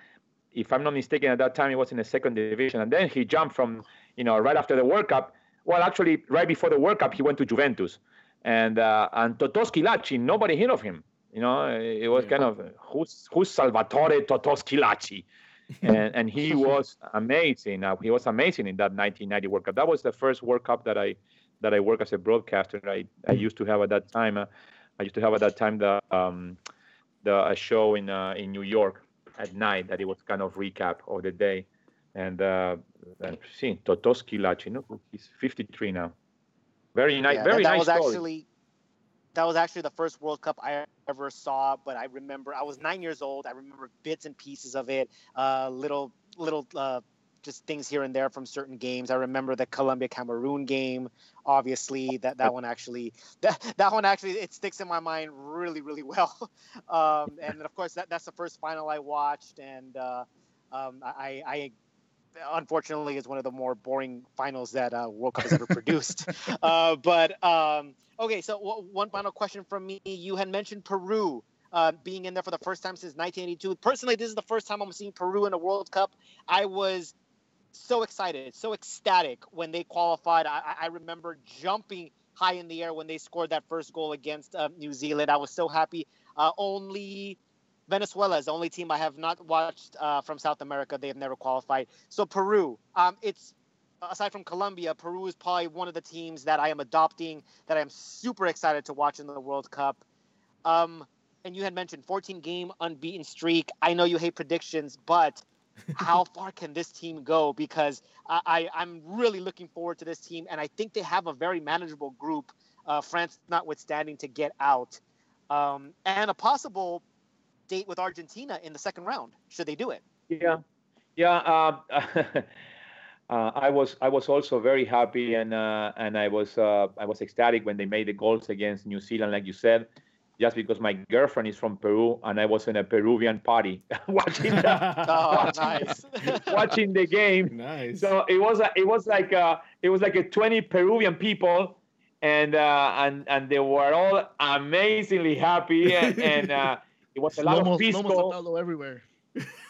If I'm not mistaken, at that time he was in the second division, and then he jumped from you know right after the World Cup. Well, actually, right before the World Cup, he went to Juventus, and uh, and Totò Schillaci, nobody heard of him. You know, it was Yeah. kind of who's who's Salvatore Totò Schillaci, and and he was amazing. Uh, he was amazing in that 1990 World Cup. That was the first World Cup that I that I worked as a broadcaster. I I used to have at that time. Uh, I used to have at that time the um the a show in uh, in New York at night that it was kind of recap of the day. And uh, and see Totò Schillaci, no, he's 53 now. Very nice, Yeah, very that, that nice was story. actually that was actually the first World Cup I ever saw. But I remember I was nine years old. I remember bits and pieces of it, uh, little little uh, just things here and there from certain games. I remember the Colombia Cameroon game. Obviously, that that one actually that that one actually it sticks in my mind really really well. Um, and of course that that's the first final I watched, and uh, um, I, I unfortunately is one of the more boring finals that uh, World Cup has ever produced. uh, but um, okay, so w- one final question from me. You had mentioned Peru uh, being in there for the first time since 1982. Personally, this is the first time I'm seeing Peru in a World Cup. I was so excited, so ecstatic when they qualified. I, I- remember jumping high in the air when they scored that first goal against uh, New Zealand. I was so happy. Uh, only Venezuela is the only team I have not watched uh, from South America. They have never qualified. So Peru, um, it's aside from Colombia, Peru is probably one of the teams that I am adopting that I am super excited to watch in the World Cup. Um, and you had mentioned 14 game unbeaten streak. I know you hate predictions, but how far can this team go? Because I, I, I'm really looking forward to this team, and I think they have a very manageable group, uh, France notwithstanding, to get out, um, and a possible date with Argentina in the second round. Should they do it? Yeah, yeah. Uh, uh, I was I was also very happy and uh, and I was uh, I was ecstatic when they made the goals against New Zealand, like you said, just because my girlfriend is from Peru and I was in a Peruvian party watching the, Oh, watching, nice. watching the game. nice. So it was a, it was like a, it was like a 20 Peruvian people, and uh, and and they were all amazingly happy, and and uh, it was a lot of pisco. Everywhere.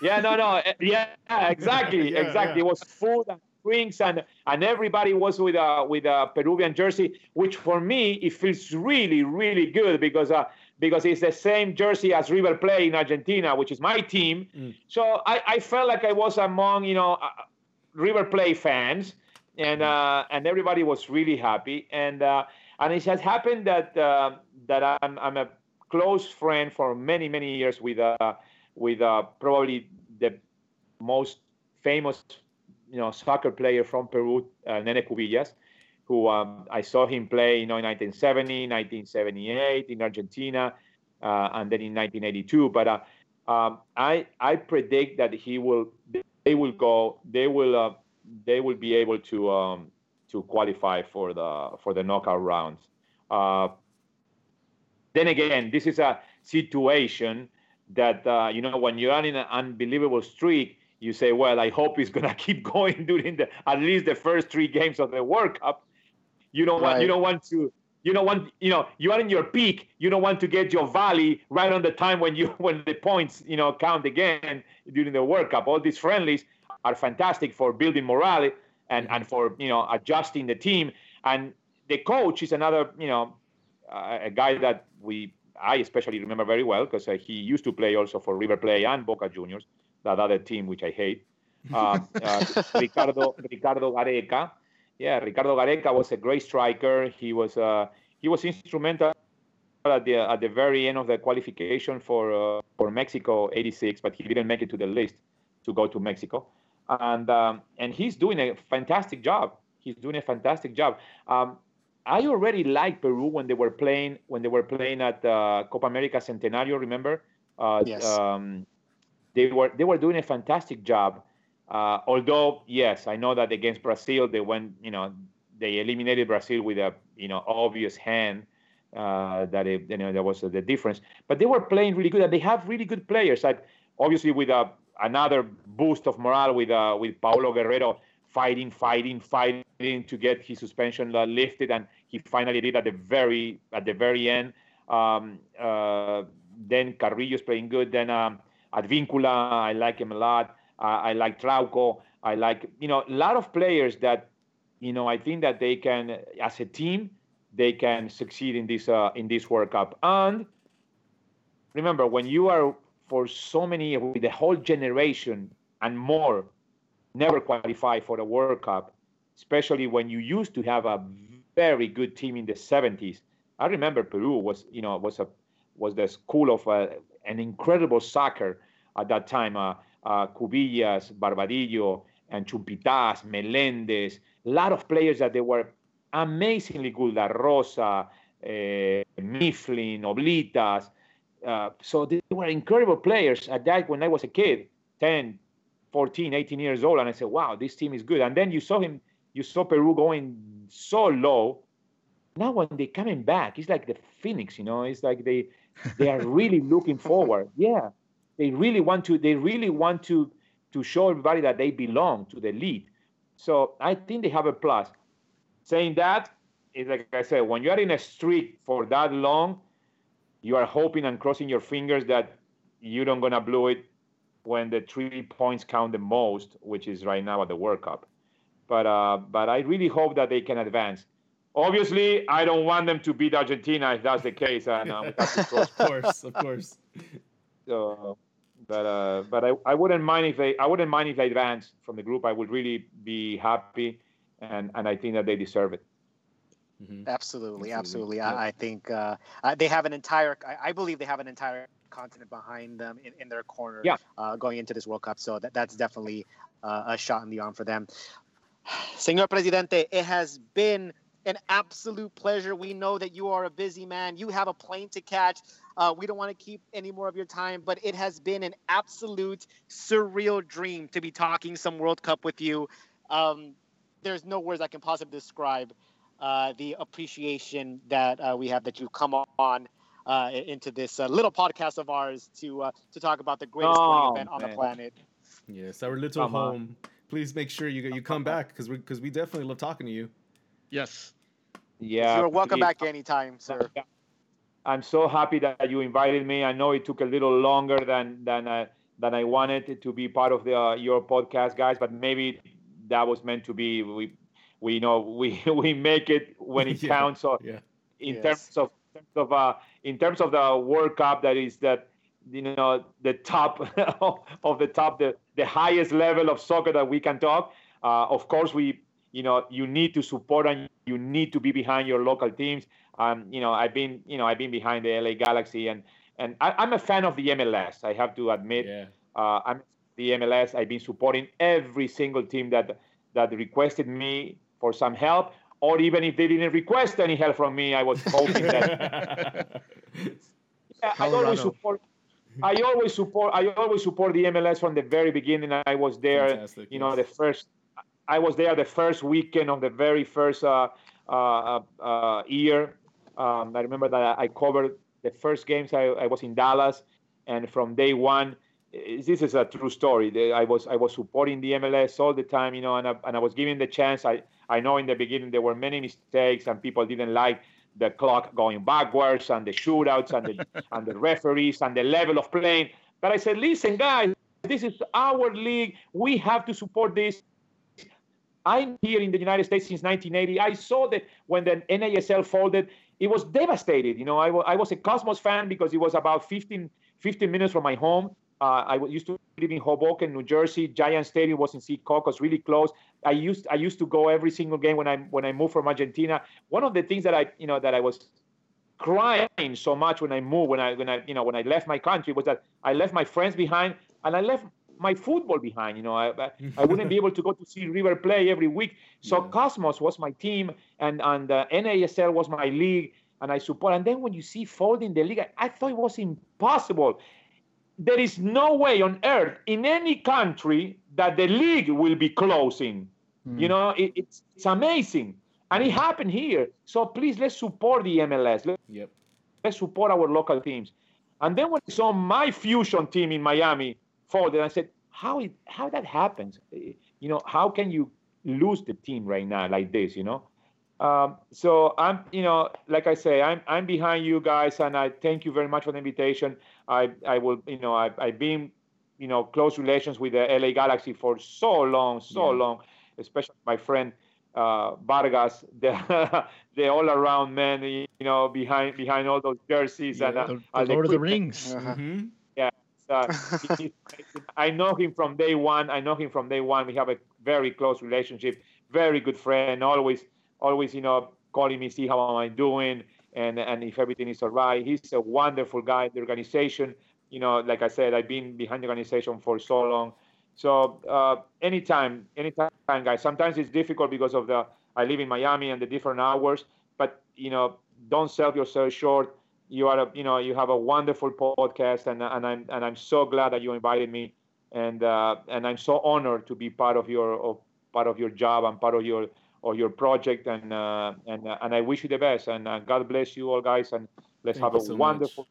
Yeah, no, no, eh, yeah, exactly, Yeah, exactly. yeah. It was food and drinks, and and everybody was with a with a Peruvian jersey, which for me it feels really, really good because uh because it's the same jersey as River Plate in Argentina, which is my team. Mm. So I, I felt like I was among you know uh, River Plate fans, and uh, and everybody was really happy, and uh, and it has happened that uh, that I'm I'm a close friend for many many years with uh, with uh, probably the most famous you know soccer player from Peru, uh, Nene Cubillas, who um, I saw him play you know in 1970, 1978 in Argentina, uh, and then in 1982. But uh, um, I I predict that he will they will go they will uh, they will be able to um, to qualify for the for the knockout rounds. Then again, this is a situation that uh, you know when you're in an unbelievable streak, you say, "Well, I hope it's gonna keep going during the at least the first three games of the World Cup." You don't want you don't want to you don't want you know you are in your peak. You don't want to get your valley right on the time when you when the points you know count again during the World Cup. All these friendlies are fantastic for building morale and and for you know adjusting the team. And the coach is another you know a guy that we I especially remember very well because uh, he used to play also for River Plate and Boca Juniors, that other team which I hate. Uh, uh, Ricardo Ricardo Gareca, yeah, Ricardo Gareca was a great striker. He was uh, he was instrumental at the at the very end of the qualification for uh, for Mexico '86, but he didn't make it to the list to go to Mexico, and um, and he's doing a fantastic job. He's doing a fantastic job. Um, I already liked Peru when they were playing when they were playing at uh, Copa America Centenario. Remember? Uh, Yes. Um, they were they were doing a fantastic job. Uh, although yes, I know that against Brazil they went you know they eliminated Brazil with a you know obvious hand uh, that it, you know there was the difference. But they were playing really good, and they have really good players. Like obviously with a, another boost of morale with uh, with Paolo Guerrero fighting, fighting, fighting to get his suspension lifted, and he finally did at the very at the very end. Um, uh, then Carrillo's playing good. Then um, Advíncula, I like him a lot. Uh, I like Trauco. I like you know a lot of players that you know I think that they can as a team they can succeed in this uh, in this World Cup. And remember, when you are for so many with the whole generation and more never qualify for the World Cup, especially when you used to have a very good team in the 70s. I remember Peru was you know was a was the school of uh, an incredible soccer at that time. Uh, uh, Cubillas, Barbadillo, and Chumpitaz, Melendez, a lot of players that they were amazingly good. La Rosa, uh, Mifflin, Oblitas. Uh, so they were incredible players at that when I was a kid, 10, 14, 18 years old. And I said, wow, this team is good. And then you saw him, you saw Peru going so low. Now when they're coming back, it's like the phoenix, you know, it's like they they are really looking forward. Yeah. They really want to, they really want to to show everybody that they belong to the lead. So I think they have a plus. Saying that, is like I said, when you are in a streak for that long, you are hoping and crossing your fingers that you don't gonna blow it when the three points count the most, which is right now at the World Cup. But uh, but I really hope that they can advance. Obviously, I don't want them to beat Argentina if that's the case, and uh, we have to cross. of course, of course. So, but uh, but I, I wouldn't mind if they I wouldn't mind if they advance from the group. I would really be happy, and and I think that they deserve it. Mhm. Absolutely, Absolutely. absolutely. Yeah. I, I think uh, uh, they have an entire. I, I believe they have an entire continent behind them in, in their corner. Yeah. Uh, going into this World Cup, so that, that's definitely uh, a shot in the arm for them. Senor Presidente, it has been an absolute pleasure. We know that you are a busy man. You have a plane to catch. Uh, we don't want to keep any more of your time, but it has been an absolute surreal dream to be talking some World Cup with you. Um, there's no words I can possibly describe uh, the appreciation that uh, we have that you've come on uh, into this uh, little podcast of ours to uh, to talk about the greatest sporting Oh, event on the planet. Yes, our little Come on. home. Please make sure you you come back because we because we definitely love talking to you. Yes. Yeah, You're welcome please. back anytime, sir. I'm so happy that you invited me. I know it took a little longer than than uh, than I wanted to be part of the uh, your podcast, guys. But maybe that was meant to be. We we know we we make it when it Yeah, counts. So Yeah. in Yes. terms of in terms of uh, in terms of the World Cup, that is that you know the top of the top, the the highest level of soccer that we can talk. Uh, of course, we you know you need to support and you need to be behind your local teams. Um, you know, I've been you know I've been behind the LA Galaxy and and I, I'm a fan of the MLS. I have to admit. Yeah. Uh, I'm the MLS. I've been supporting every single team that that requested me for some help, or even if they didn't request any help from me, I was hoping that. Yeah, I always support. I always support. I always support the MLS from the very beginning. I was there. Fantastic, You know, yes. the first. I was there the first weekend of the very first uh, uh, uh, year. Um, I remember that I covered the first games. I, I was in Dallas, and from day one, this is a true story. I was I was supporting the MLS all the time, you know, and I, and I was given the chance. I I know in the beginning there were many mistakes, and people didn't like the clock going backwards, and the shootouts, and the and the referees, and the level of playing. But I said, listen, guys, this is our league. We have to support this. I'm here in the United States since 1980. I saw that when the NASL folded, it was devastated. You know, I was a Cosmos fan because it was about 15, 15 minutes from my home. Uh, I used to live in Hoboken, New Jersey. Giant Stadium was in Secaucus, really close. I used I used to go every single game when I when I moved from Argentina. One of the things that I you know that I was crying so much when I moved, when I when I you know when I left my country was that I left my friends behind and I left my football behind. You know, I I, I wouldn't be able to go to see River play every week. So Yeah. Cosmos was my team, and and uh, NASL was my league, and I support. And then when you see folding the league, I, I thought it was impossible. There is no way on earth in any country that the league will be closing. You know, it, it's it's amazing, and it happened here. So please, let's support the MLS. Let- Yep. let's support our local teams. And then when I saw my fusion team in Miami folded, I said, how it how that happens? Eh, You know, how can you lose the team right now like this? You know. Um, so I'm, you know, like I say, I'm I'm behind you guys, and I thank you very much for the invitation. I I will, you know, I, I've been, you know, close relations with the LA Galaxy for so long, so Yeah. long, especially my friend uh, Vargas, the the all around man, you know, behind behind all those jerseys and Yeah. uh, The, the and Lord of the equipment. Rings. Mhm. Uh, he- he- I know him from day one. I know him from day one. We have a very close relationship. Very good friend. Always, always, you know, calling me, see how am I doing, and and if everything is all right. He's a wonderful guy. The organization, you know, like I said, I've been behind the organization for so long. So uh, anytime, anytime, guys. Sometimes it's difficult because of the I live in Miami and the different hours. But you know, don't sell yourself short. You are, a, you know, you have a wonderful podcast, and and I'm and I'm so glad that you invited me, and uh, and I'm so honored to be part of your of part of your job and part of your of your project, and uh, and uh, and I wish you the best, and uh, God bless you all, guys, and let's Thank have a so wonderful.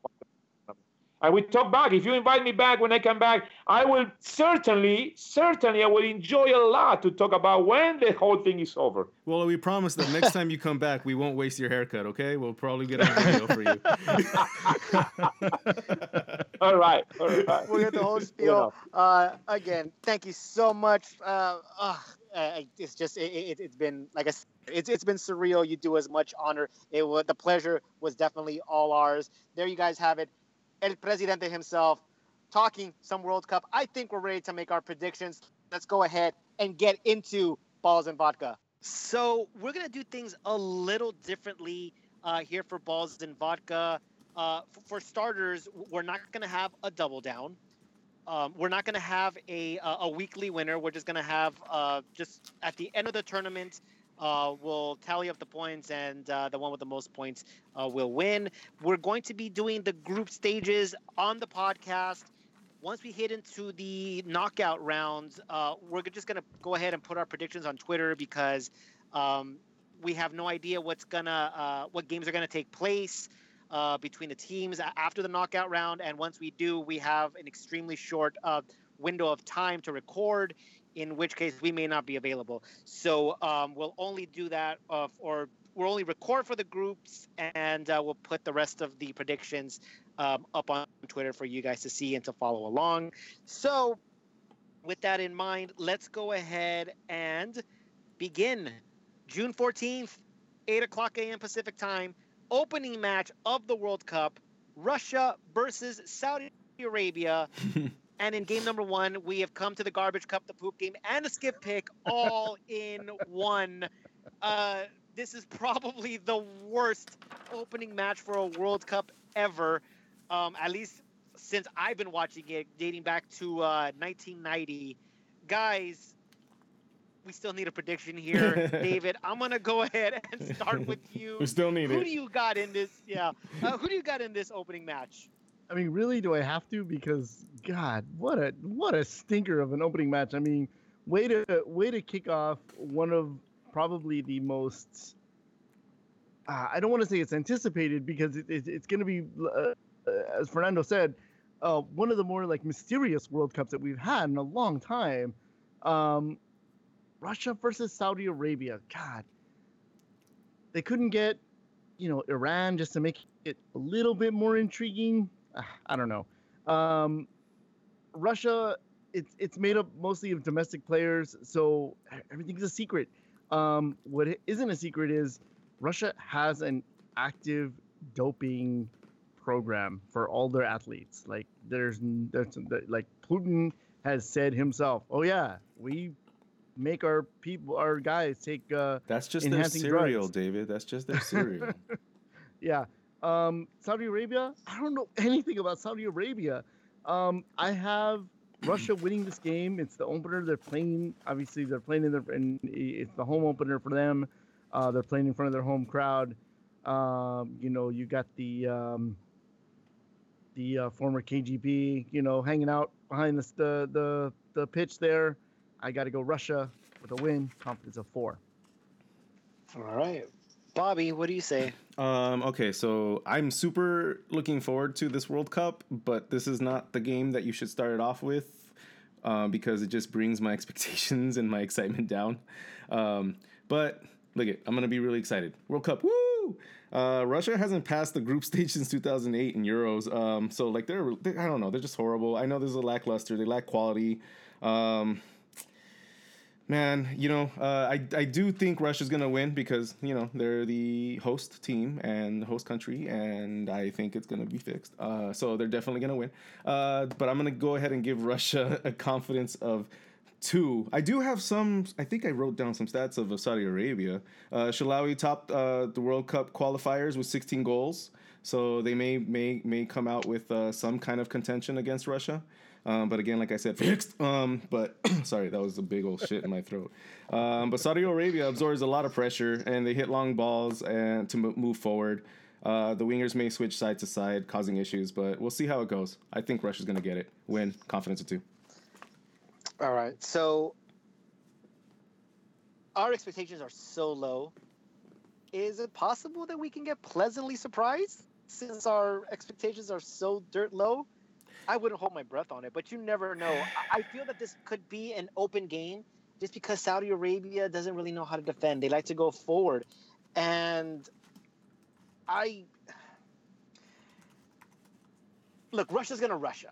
And we talk back. If you invite me back when I come back, I will certainly, certainly, I will enjoy a lot to talk about when the whole thing is over. Well, we promise that next time you come back, we won't waste your haircut. Okay? We'll probably get a video for you. All right, all right. We'll get the whole spiel. Uh, again, thank you so much. Uh, uh, it's just it, it, it's been like I said, it's it's been surreal. You do as much honor. It was the pleasure was definitely all ours. There you guys have it. El Presidente himself talking some World Cup. I think we're ready to make our predictions. Let's go ahead and get into balls and vodka. So we're gonna do things a little differently uh, here for balls and vodka. Uh, for starters, we're not gonna have a double down. Um, we're not going to have a, a a weekly winner. We're just going to have uh, just at the end of the tournament, uh, we'll tally up the points, and uh, the one with the most points uh, will win. We're going to be doing the group stages on the podcast. Once we hit into the knockout rounds, uh, we're just going to go ahead and put our predictions on Twitter because um, we have no idea what's gonna uh, what games are going to take place uh, between the teams after the knockout round. And once we do, we have an extremely short uh, window of time to record. in which case we may not be available. So um, we'll only do that, uh, or we'll only record for the groups, and uh, we'll put the rest of the predictions um, up on Twitter for you guys to see and to follow along. So, with that in mind, let's go ahead and begin. June 14th, 8 o'clock a.m. Pacific time, opening match of the World Cup Russia versus Saudi Arabia. and in game number one, we have come to the garbage cup, the poop game, and the skip pick all in one. Uh, this is probably the worst opening match for a World Cup ever, um, at least since I've been watching it, dating back to uh, 1990. Guys, we still need a prediction here, David. I'm gonna go ahead and start with you. We still need who it. do you got in this? Yeah, uh, who do you got in this opening match? I mean, really, do I have to? Because God, what a what a stinker of an opening match. I mean, way to way to kick off one of probably the most. Uh, I don't want to say it's anticipated because it, it, it's going to be, uh, uh, as Fernando said, uh, one of the more like mysterious World Cups that we've had in a long time. Um, Russia versus Saudi Arabia. God, they couldn't get, you know, Iran just to make it a little bit more intriguing. Ah, I don't know. Um, Russia, it's it's made up mostly of domestic players, so everything's a secret. Um, what isn't a secret is Russia has an active doping program for all their athletes. Like there's, there's like Putin has said himself, "Oh yeah, we make our people, our guys take." Uh, That's just their cereal, drugs. David. That's just their cereal. yeah. Um, Saudi Arabia, I don't know anything about Saudi Arabia. Um, I have Russia winning this game. It's the opener. They're playing, obviously, they're playing in their, and it's the home opener for them. Uh, they're playing in front of their home crowd. Um, you know, you got the um, the uh, former KGB, you know, hanging out behind the the the, the pitch there. I got to go Russia with a win, confidence of four. All right, Bobby, what do you say? Um, okay, so I'm super looking forward to this World Cup, but this is not the game that you should start it off with um, because it just brings my expectations and my excitement down. Um, but look it, I'm gonna be really excited. World Cup, woo! Uh, Russia hasn't passed the group stage since 2008 in Euros, um, so like they're, they, I don't know, they're just horrible. I know there's a lackluster, they lack quality. Um, Man, you know, uh, I I do think Russia's gonna win because you know they're the host team and host country, and I think it's gonna be fixed. Uh, so they're definitely gonna win. Uh, but I'm gonna go ahead and give Russia a confidence of two. I do have some. I think I wrote down some stats of Saudi Arabia. Uh, Sahlawi topped uh, the World Cup qualifiers with 16 goals, so they may may may come out with uh, some kind of contention against Russia. Um, but again, like I said, fixed. Um, but sorry, that was a big old shit in my throat. Um, but Saudi Arabia absorbs a lot of pressure, and they hit long balls and to mo- move forward. Uh, the wingers may switch side to side, causing issues, but we'll see how it goes. I think Russia's gonna get it. Win, confidence of two. All right, so our expectations are so low. Is it possible that we can get pleasantly surprised since our expectations are so dirt low? I wouldn't hold my breath on it, but you never know. I- feel that this could be an open game just because Saudi Arabia doesn't really know how to defend. They like to go forward. And I look, Russia's gonna Russia.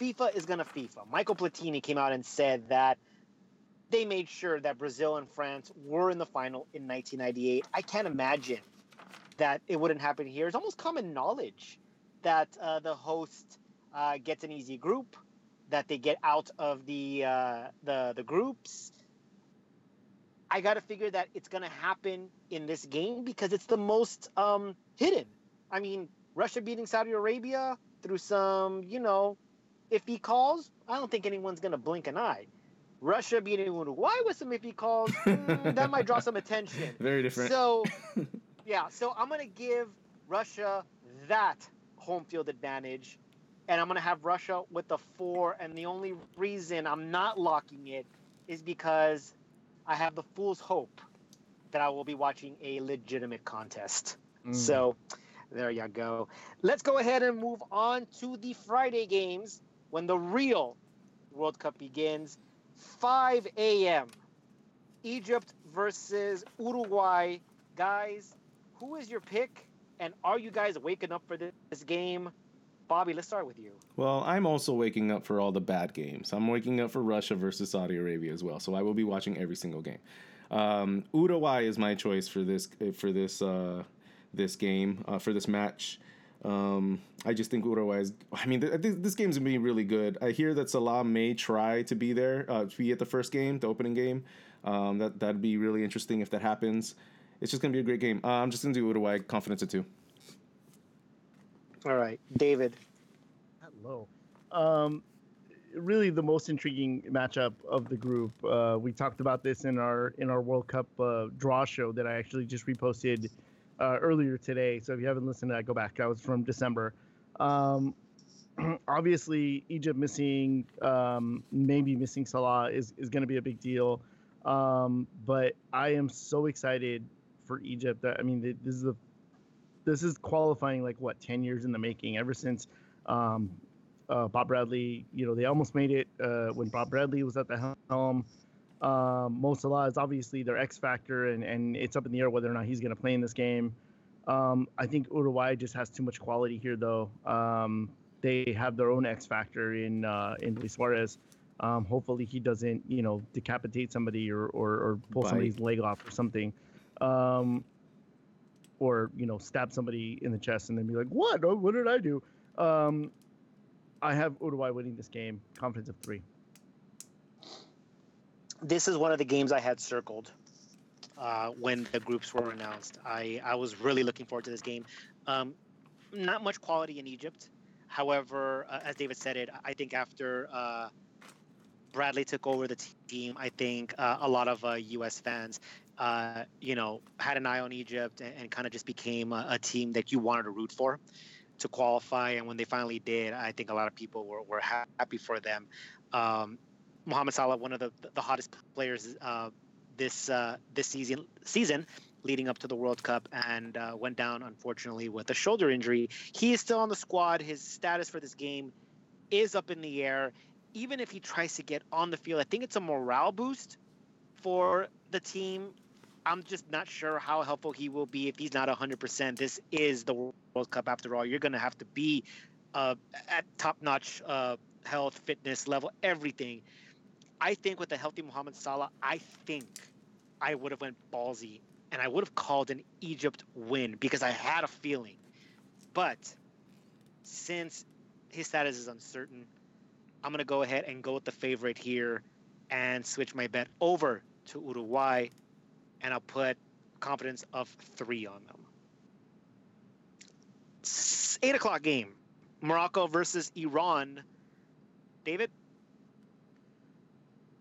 FIFA is gonna FIFA. Michael Platini came out and said that they made sure that Brazil and France were in the final in 1998. I can't imagine that it wouldn't happen here. It's almost common knowledge that uh, the host uh, gets an easy group, that they get out of the uh, the the groups. I got to figure that it's going to happen in this game because it's the most um, hidden. I mean, Russia beating Saudi Arabia through some, you know, iffy calls. I don't think anyone's going to blink an eye. Russia beating Uruguay with some iffy calls, mm, that might draw some attention. Very different. So, yeah, so I'm going to give Russia that home field advantage, and I'm going to have Russia with the four. And the only reason I'm not locking it is because I have the fool's hope that I will be watching a legitimate contest. Mm. So, there you go. Let's go ahead and move on to the Friday games when the real World Cup begins. 5 a.m. Egypt versus Uruguay. Guys, who is your pick? And are you guys waking up for this, this game? Bobby, let's start with you. Well, I'm also waking up for all the bad games. I'm waking up for Russia versus Saudi Arabia as well. So I will be watching every single game. Um, Uruguay is my choice for this for this uh, this game uh, for this match. Um, I just think Uruguay is. I mean, th- th- this game's gonna be really good. I hear that Salah may try to be there, uh, to be at the first game, the opening game. Um, that that'd be really interesting if that happens. It's just gonna be a great game. Uh, I'm just gonna do Uruguay, confidence of two. All right, David. Hello. Um, really, the most intriguing matchup of the group. Uh, we talked about this in our in our World Cup uh, draw show that I actually just reposted uh, earlier today. So if you haven't listened to that, go back. That was from December. Um, obviously, Egypt missing, um, maybe missing Salah is is going to be a big deal. Um, but I am so excited for Egypt. I mean, this is a this is qualifying like what 10 years in the making ever since um, uh, Bob Bradley, you know, they almost made it uh, when Bob Bradley was at the helm. Um, Mo Salah is obviously their X factor, and, and it's up in the air whether or not he's going to play in this game. Um, I think Uruguay just has too much quality here, though. Um, they have their own X factor in uh, in Luis Suarez. Um, hopefully, he doesn't, you know, decapitate somebody or or, or pull somebody's leg off or something. Um, or you know stab somebody in the chest and then be like, "What? Oh, What did I do?" Um, I have Uruguay winning this game, confidence of three. This is one of the games I had circled uh, when the groups were announced. I, I was really looking forward to this game. Um, not much quality in Egypt. However, uh, as David said it, I think after uh, Bradley took over the team, I think uh, a lot of uh, U.S. fans, uh, you know, had an eye on Egypt and, and kind of just became a, a team that you wanted to root for to qualify. And when they finally did, I think a lot of people were, were happy for them. Um, Mohamed Salah, one of the, the hottest players uh, this uh, this season season leading up to the World Cup, and uh, went down unfortunately with a shoulder injury. He is still on the squad. His status for this game is up in the air. Even if he tries to get on the field, I think it's a morale boost for the team. I'm just not sure how helpful he will be if he's not 100%. This is the World Cup after all. You're going to have to be uh, at top notch uh, health, fitness level, everything. I think with a healthy Mohamed Salah, I think I would have went ballsy and I would have called an Egypt win because I had a feeling. But since his status is uncertain, I'm going to go ahead and go with the favorite here and switch my bet over to Uruguay and I'll put confidence of three on them. Eight o'clock game Morocco versus Iran. David?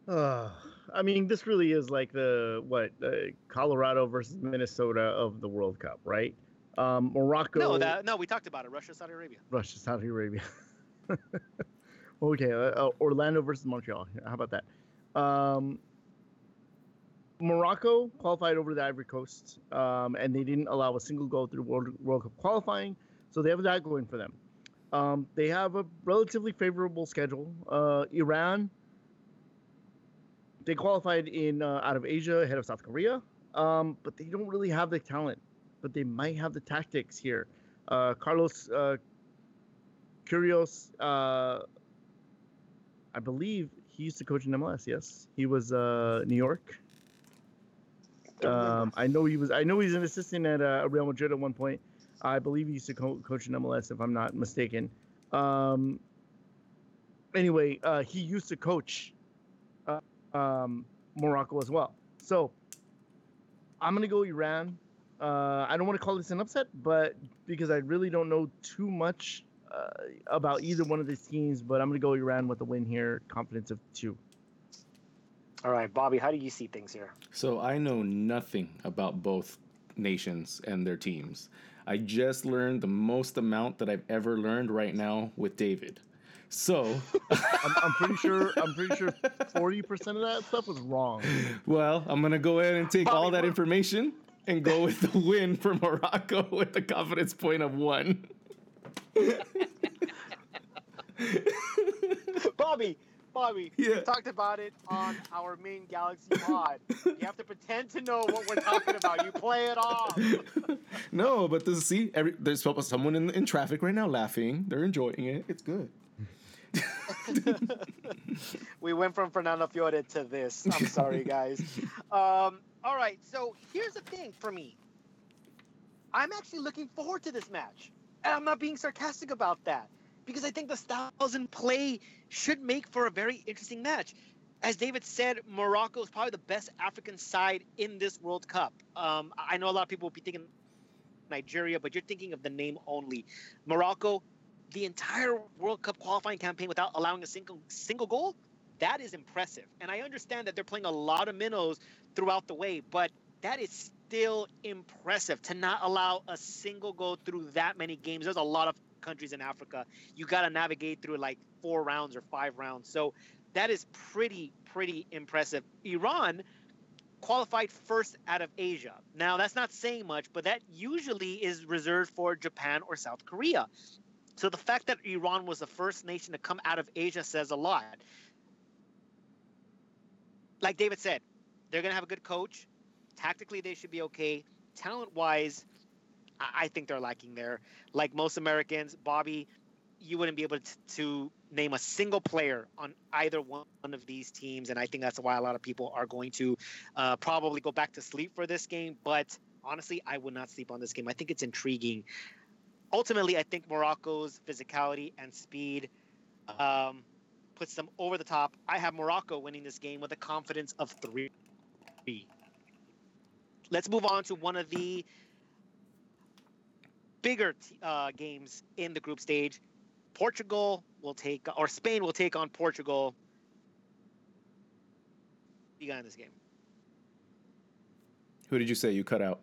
Uh, I mean, this really is like the what uh, Colorado versus Minnesota of the World Cup, right? Um, Morocco, No, that no, we talked about it. Russia, Saudi Arabia. Russia, Saudi Arabia. okay, uh, uh, Orlando versus Montreal. How about that? Um, Morocco qualified over the Ivory Coast, um, and they didn't allow a single goal through World, World Cup qualifying, so they have that going for them. Um, they have a relatively favorable schedule. Uh, Iran, they qualified in uh, out of Asia ahead of South Korea, um, but they don't really have the talent. But they might have the tactics here. Uh, Carlos uh, Queiroz, uh, I believe he used to coach in MLS. Yes, he was uh, New York. Um, I know he was. I know he's an assistant at uh, Real Madrid at one point. I believe he used to co- coach in MLS, if I'm not mistaken. Um, anyway, uh, he used to coach uh, um, Morocco as well. So I'm gonna go Iran. Uh, I don't want to call this an upset, but because I really don't know too much uh, about either one of these teams, but I'm gonna go Iran with a win here. Confidence of two. All right, Bobby, how do you see things here? So I know nothing about both nations and their teams. I just learned the most amount that I've ever learned right now with David. So, I'm, I'm pretty sure. I'm pretty sure 40 percent of that stuff was wrong. well, I'm gonna go ahead and take Bobby, all that we're- information and go with the win for Morocco with the confidence point of one. Bobby, Bobby, Yeah. we talked about it on our main Galaxy pod. You have to pretend to know what we're talking about. You play it off. no, but this see, every, there's someone in in traffic right now laughing. They're enjoying it. It's good. we went from Fernando Fiore to this. I'm sorry, guys. Um, all right, so here's the thing for me. I'm actually looking forward to this match. And I'm not being sarcastic about that because I think the styles in play should make for a very interesting match. As David said, Morocco is probably the best African side in this World Cup. Um, I know a lot of people will be thinking Nigeria, but you're thinking of the name only. Morocco, the entire World Cup qualifying campaign without allowing a single single goal, that is impressive. And I understand that they're playing a lot of minnows throughout the way, but that is still impressive to not allow a single goal through that many games. There's a lot of countries in Africa. You got to navigate through like four rounds or five rounds. So that is pretty, pretty impressive. Iran qualified first out of Asia. Now, that's not saying much, but that usually is reserved for Japan or South Korea. So the fact that Iran was the first nation to come out of Asia says a lot. Like David said, they're going to have a good coach. Tactically, they should be okay. Talent wise, I, think they're lacking there. Like most Americans, Bobby, you wouldn't be able to, to name a single player on either one of these teams. And I think that's why a lot of people are going to uh, probably go back to sleep for this game. But honestly, I would not sleep on this game. I think it's intriguing. Ultimately, I think Morocco's physicality and speed um, puts them over the top. I have Morocco winning this game with a confidence of three. Let's move on to one of the bigger t- uh, games in the group stage. Portugal will take, or Spain will take on Portugal. You got in this game. Who did you say you cut out?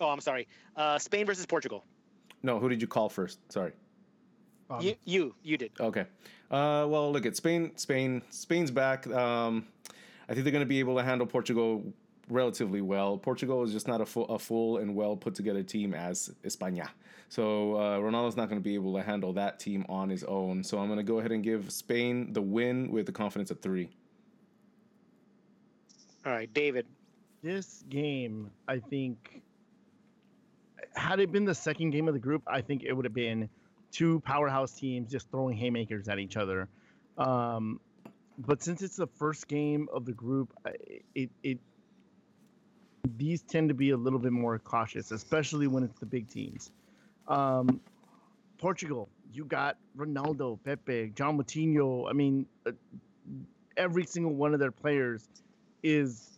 Oh, I'm sorry. Uh, Spain versus Portugal. No, who did you call first? Sorry. Um, You, you, you did. Okay. Uh, well, look at Spain. Spain. Spain's back. Um, I think they're going to be able to handle Portugal relatively well. Portugal is just not a full, a full and well put together team as España. So uh, Ronaldo's not going to be able to handle that team on his own. So I'm going to go ahead and give Spain the win with the confidence of three. All right, David. this game, I think, had it been the second game of the group, I think it would have been two powerhouse teams just throwing haymakers at each other. Um, but since it's the first game of the group, it it these tend to be a little bit more cautious, especially when it's the big teams. Um, Portugal, you got Ronaldo, Pepe, João Moutinho. I mean, uh, every single one of their players is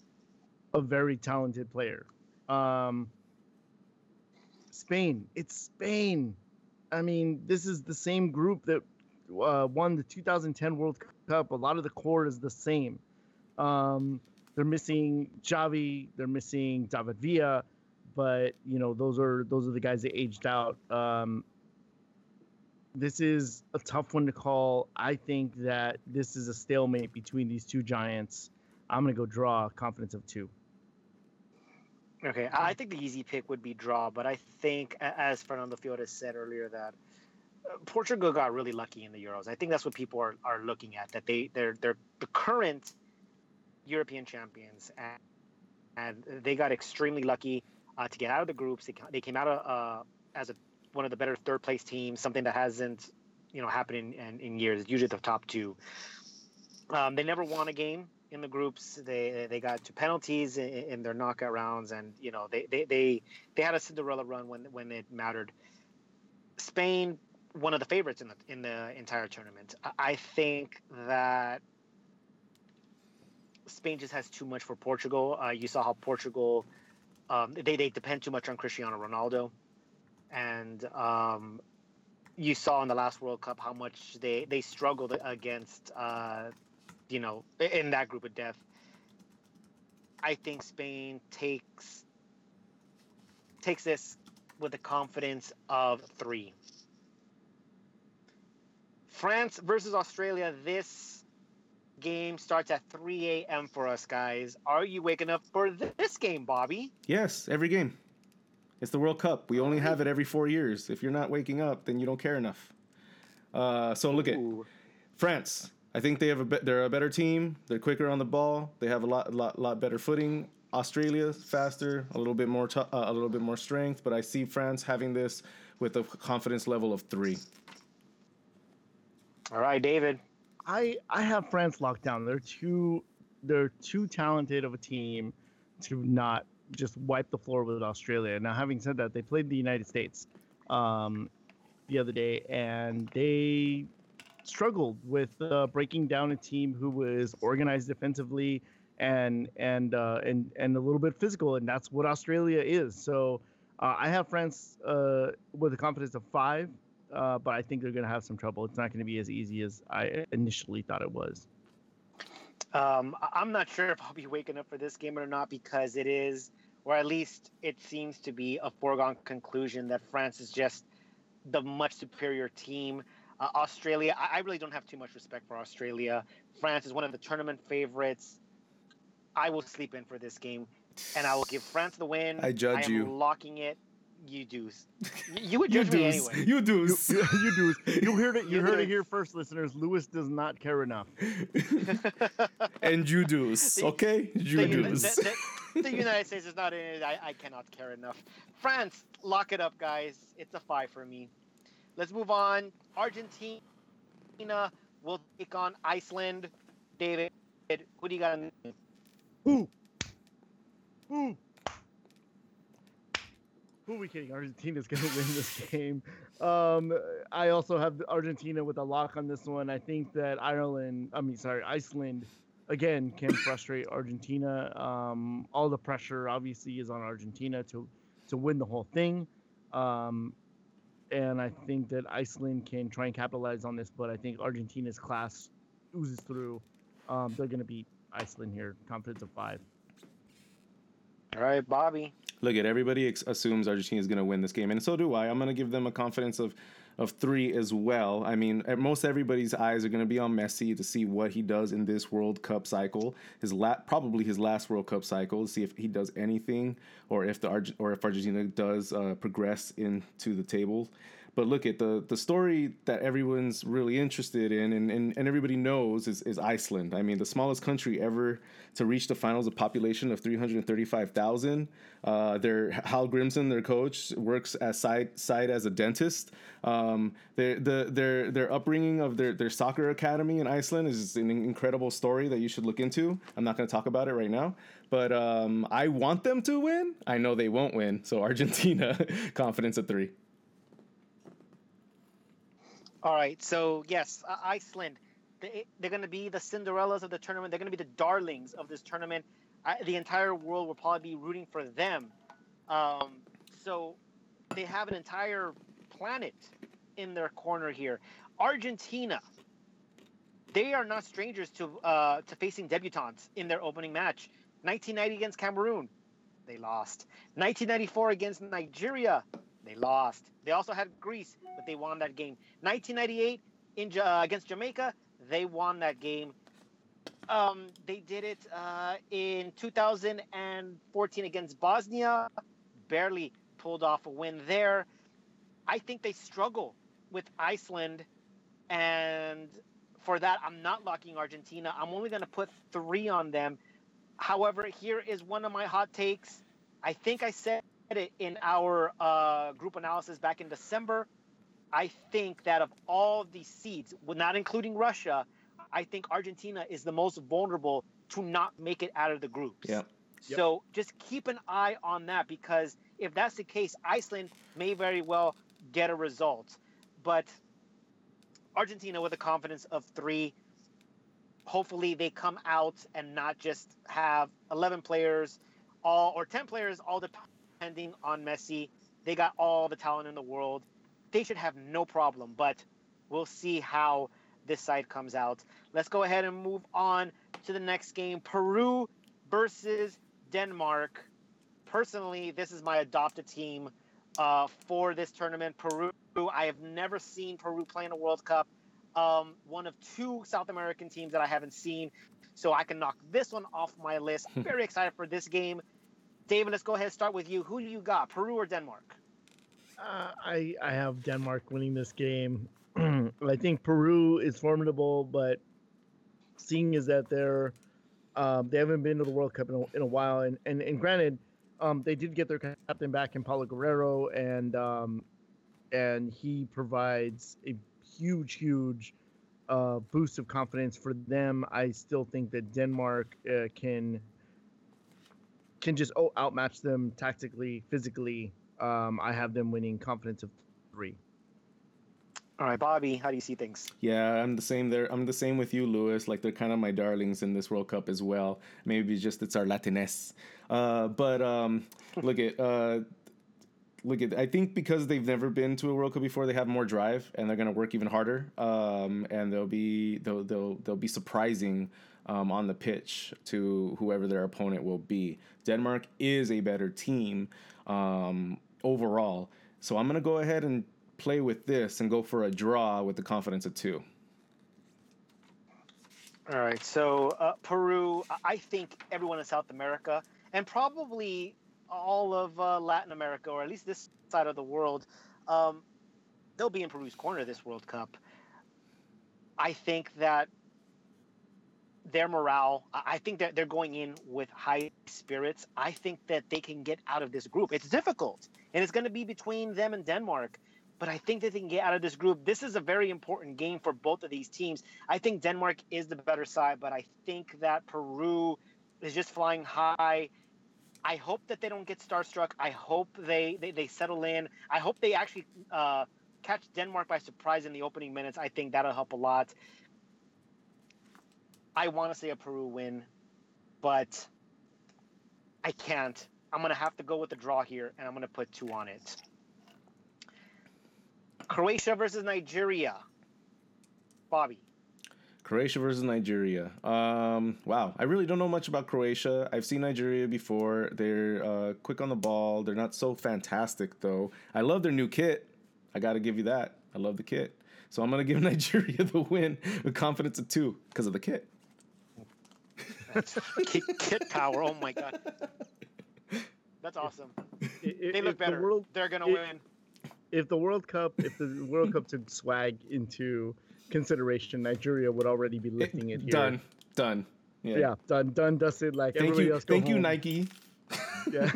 a very talented player. Um, Spain, it's Spain. I mean, this is the same group that uh, won the 2010 World Cup. A lot of the core is the same. Um, they're missing Xavi, they're missing David Villa, but you know those are those are the guys that aged out. Um, this is a tough one to call. I think that this is a stalemate between these two giants. I'm gonna go draw confidence of two. Okay, I think the easy pick would be draw, but I think, as Fernando Fiore said earlier, that uh, Portugal got really lucky in the Euros. I think that's what people are, are looking at. That they they're they're the current European champions, and, and they got extremely lucky uh, to get out of the groups. They, they came out uh, as a one of the better third place teams, something that hasn't you know happened in, in, in years. Usually the top two. Um, they never won a game in the groups. They they got to penalties in, in their knockout rounds, and you know they, they they they had a Cinderella run when when it mattered. Spain, one of the favorites in the in the entire tournament. I think that Spain just has too much for Portugal. Uh, you saw how Portugal um, they they depend too much on Cristiano Ronaldo, and um, you saw in the last World Cup how much they they struggled against. Uh, you know, in that group of death. I think Spain takes takes this with the confidence of three. France versus Australia. This game starts at 3 a.m. for us guys. Are you waking up for this game, Bobby? Yes, every game. It's the World Cup. We only have it every four years. If you're not waking up, then you don't care enough. Uh, so look at France. I think they have a be- they're a better team. They're quicker on the ball. They have a lot lot lot better footing. Australia faster, a little bit more t- uh, a little bit more strength, but I see France having this with a confidence level of three. All right, David. I I have France locked down. They're too they're too talented of a team to not just wipe the floor with Australia. Now, having said that, they played the United States um, the other day, and they struggled with uh, breaking down a team who was organized defensively and and uh, and and a little bit physical, and that's what Australia is. So uh, I have France uh, with a confidence of five, uh, but I think they're going to have some trouble. It's not going to be as easy as I initially thought it was. Um, I- I'm not sure if I'll be waking up for this game or not because it is, or at least it seems to be, a foregone conclusion that France is just the much superior team. Uh, Australia, I, I really don't have too much respect for Australia. France is one of the tournament favorites. I will sleep in for this game, and I will give France the win. I judge am you. Locking it. You do. You would You judge me do's. anyway. You You, you, you do. You heard it. You You heard do. it here first, listeners. Lewis does not care enough. and you do's. The- Okay, you the, Uni- the- the- the United States is not in it. I, I cannot care enough. France, lock it up, guys. It's a five for me. Let's move on. Argentina will take on Iceland. David, who do you got? in- Who? Who? Who are we kidding? Argentina's going to win this game. Um, I also have Argentina with a lock on this one. I think that Ireland, I mean, sorry, Iceland, again, can frustrate Argentina. Um, all the pressure obviously is on Argentina to to win the whole thing. Um, and I think that Iceland can try and capitalize on this, but I think Argentina's class oozes through. Um, they're going to beat Iceland here. Confidence of five. All right, Bobby. Look at everybody ex- assumes Argentina is going to win this game, and so do I. I'm going to give them a confidence of of three as well. I mean, most everybody's eyes are going to be on Messi to see what he does in this World Cup cycle. His la- probably his last World Cup cycle. To see if he does anything, or if the Arge- or if Argentina does uh, progress into the table. But look at the the story that everyone's really interested in and, and, and everybody knows is, is Iceland. I mean, the smallest country ever to reach the finals, a population of 335,000. Uh, their Hallgrímsson, their coach, works as side side as a dentist. Um, their the their their upbringing of their, their soccer academy in Iceland is an incredible story that you should look into. I'm not going to talk about it right now, but um, I want them to win. I know they won't win, so Argentina, confidence at three. All right, so yes, uh, Iceland. They, they're going to be the Cinderellas of the tournament. They're going to be the darlings of this tournament. I, the entire world will probably be rooting for them. Um, so they have an entire planet in their corner here. Argentina. They are not strangers to uh, to facing debutantes in their opening match. 1990 against Cameroon, they lost. 1994 against Nigeria, they lost. They also had Greece, but they won that game. 1998 in uh, against Jamaica, they won that game. Um, they did it uh, in 2014 against Bosnia, barely pulled off a win there. I think they struggle with Iceland, and for that, I'm not locking Argentina. I'm only going to put three on them. However, here is one of my hot takes. I think I said it in our uh, group analysis back in December. I think that of all the seeds, not including Russia, I think Argentina is the most vulnerable to not make it out of the groups. Yeah. Yep. So just keep an eye on that because if that's the case, Iceland may very well get a result. But Argentina with a confidence of three. Hopefully they come out and not just have 11 players, all or 10 players, all depending on Messi. They got all the talent in the world. They should have no problem, but we'll see how this side comes out. Let's go ahead and move on to the next game Peru versus Denmark. Personally, this is my adopted team uh, for this tournament. Peru, I have never seen Peru play in a World Cup. Um, one of two South American teams that I haven't seen. So I can knock this one off my list. Very excited for this game. David, let's go ahead and start with you. Who do you got, Peru or Denmark? Uh, I I have Denmark winning this game. I think Peru is formidable, but seeing is that they're um, they haven't been to the World Cup in a, in a while, and and, and granted, um, they did get their captain back in Paolo Guerrero, and um, and he provides a huge, huge uh, boost of confidence for them. I still think that Denmark uh, can can just oh, outmatch them tactically, physically. Um, I have them winning confidence of three. All right, Bobby, how do you see things? Yeah, I'm the same there. I'm the same with you, Lewis. Like they're kind of my darlings in this World Cup as well. Maybe just it's our Latiness. Uh, but um, look at uh, look at. I think because they've never been to a World Cup before, they have more drive and they're gonna work even harder. Um, and they'll be they'll they'll they'll be surprising um, on the pitch to whoever their opponent will be. Denmark is a better team um, overall. So I'm gonna go ahead and play with this and go for a draw with the confidence of two. All right, so uh, Peru, I think everyone in South America and probably all of uh, Latin America, or at least this side of the world, um, they'll be in Peru's corner this World Cup. I think that their morale, I think that they're going in with high spirits. I think that they can get out of this group. It's difficult, and it's going to be between them and Denmark but I think that they can get out of this group. This is a very important game for both of these teams. I think Denmark is the better side, but I think that Peru is just flying high. I hope that they don't get starstruck. I hope they, they, they settle in. I hope they actually uh, catch Denmark by surprise in the opening minutes. I think that'll help a lot. I want to say a Peru win, but I can't. I'm going to have to go with the draw here, and I'm going to put two on it. Croatia versus Nigeria. Bobby. Croatia versus Nigeria. Um, wow, I really don't know much about Croatia. I've seen Nigeria before. They're uh, quick on the ball. They're not so fantastic though. I love their new kit. I got to give you that. I love the kit. So I'm gonna give Nigeria the win with confidence of two because of the kit. Kit, kit power. Oh my god, that's awesome. If, they look better. The world, They're gonna it, win if the World Cup, if the World Cup took swag into consideration, Nigeria would already be lifting it. Here. Done, done. Yeah. yeah, done, done, dusted. Like thank everybody you, else. thank home. you, Nike. yeah,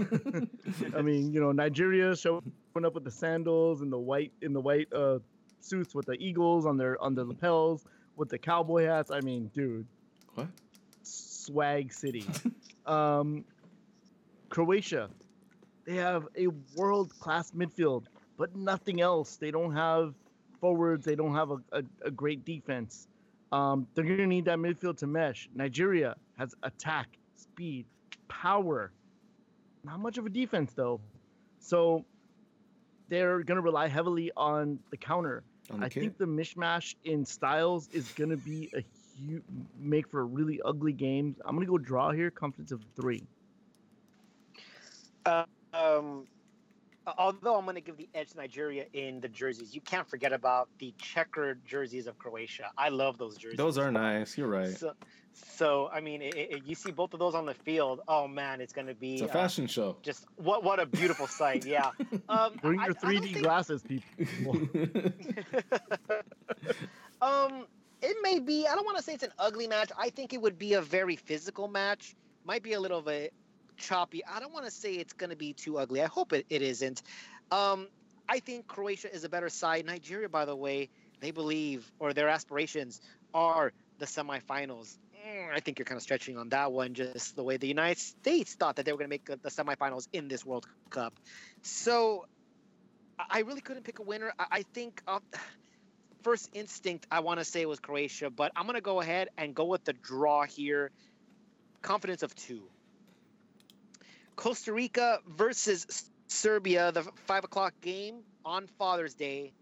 I mean, you know, Nigeria showing up with the sandals and the white in the white uh, suits with the eagles on their on their lapels with the cowboy hats. I mean, dude, what? Swag City. um, Croatia, they have a world class midfield but nothing else. They don't have forwards. They don't have a, a, a great defense. Um, they're going to need that midfield to mesh. Nigeria has attack, speed, power. Not much of a defense, though. So they're going to rely heavily on the counter. On the I think the mishmash in styles is going to be a huge, make for a really ugly game. I'm going to go draw here, confidence of three. Uh, um, although I'm going to give the edge to Nigeria in the jerseys, you can't forget about the checkered jerseys of Croatia. I love those jerseys. Those are nice. You're right. So, so I mean, it, it, you see both of those on the field. Oh man, it's going to be it's a fashion uh, show. Just what what a beautiful sight. Yeah. Um, Bring your 3D think... glasses, people. um, it may be. I don't want to say it's an ugly match. I think it would be a very physical match. Might be a little bit choppy. I don't want to say it's going to be too ugly. I hope it, it isn't. Um, I think Croatia is a better side. Nigeria, by the way, they believe or their aspirations are the semifinals. Mm, I think you're kind of stretching on that one, just the way the United States thought that they were going to make the semifinals in this World Cup. So I really couldn't pick a winner. I, think uh, first instinct I want to say was Croatia, but I'm going to go ahead and go with the draw here. Confidence of two. Costa Rica versus Serbia, the five o'clock game on Father's Day.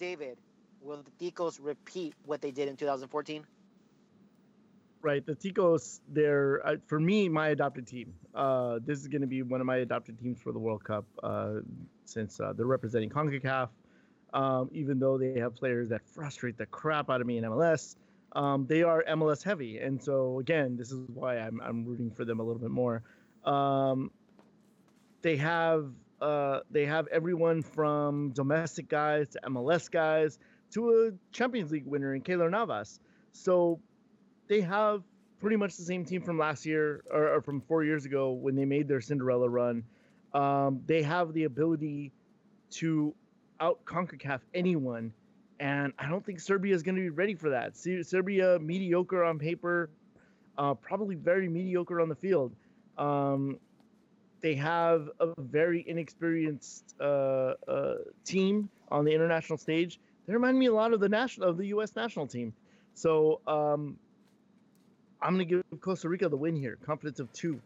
David, will the Ticos repeat what they did in 2014? Right, the Ticos, they're uh, for me my adopted team. Uh, this is going to be one of my adopted teams for the World Cup uh, since uh, they're representing Concacaf. Um, even though they have players that frustrate the crap out of me in MLS, um, they are MLS heavy, and so again, this is why I'm I'm rooting for them a little bit more. Um, they have uh, they have everyone from domestic guys to MLS guys to a Champions League winner in Keylor Navas. So they have pretty much the same team from last year or, or from four years ago when they made their Cinderella run. Um, they have the ability to out CONCACAF anyone, and I don't think Serbia is going to be ready for that. Se- Serbia mediocre on paper, uh, probably very mediocre on the field. Um, they have a very inexperienced uh, uh, team on the international stage. They remind me a lot of the national of the U.S. national team. So um, I'm going to give Costa Rica the win here. Confidence of two.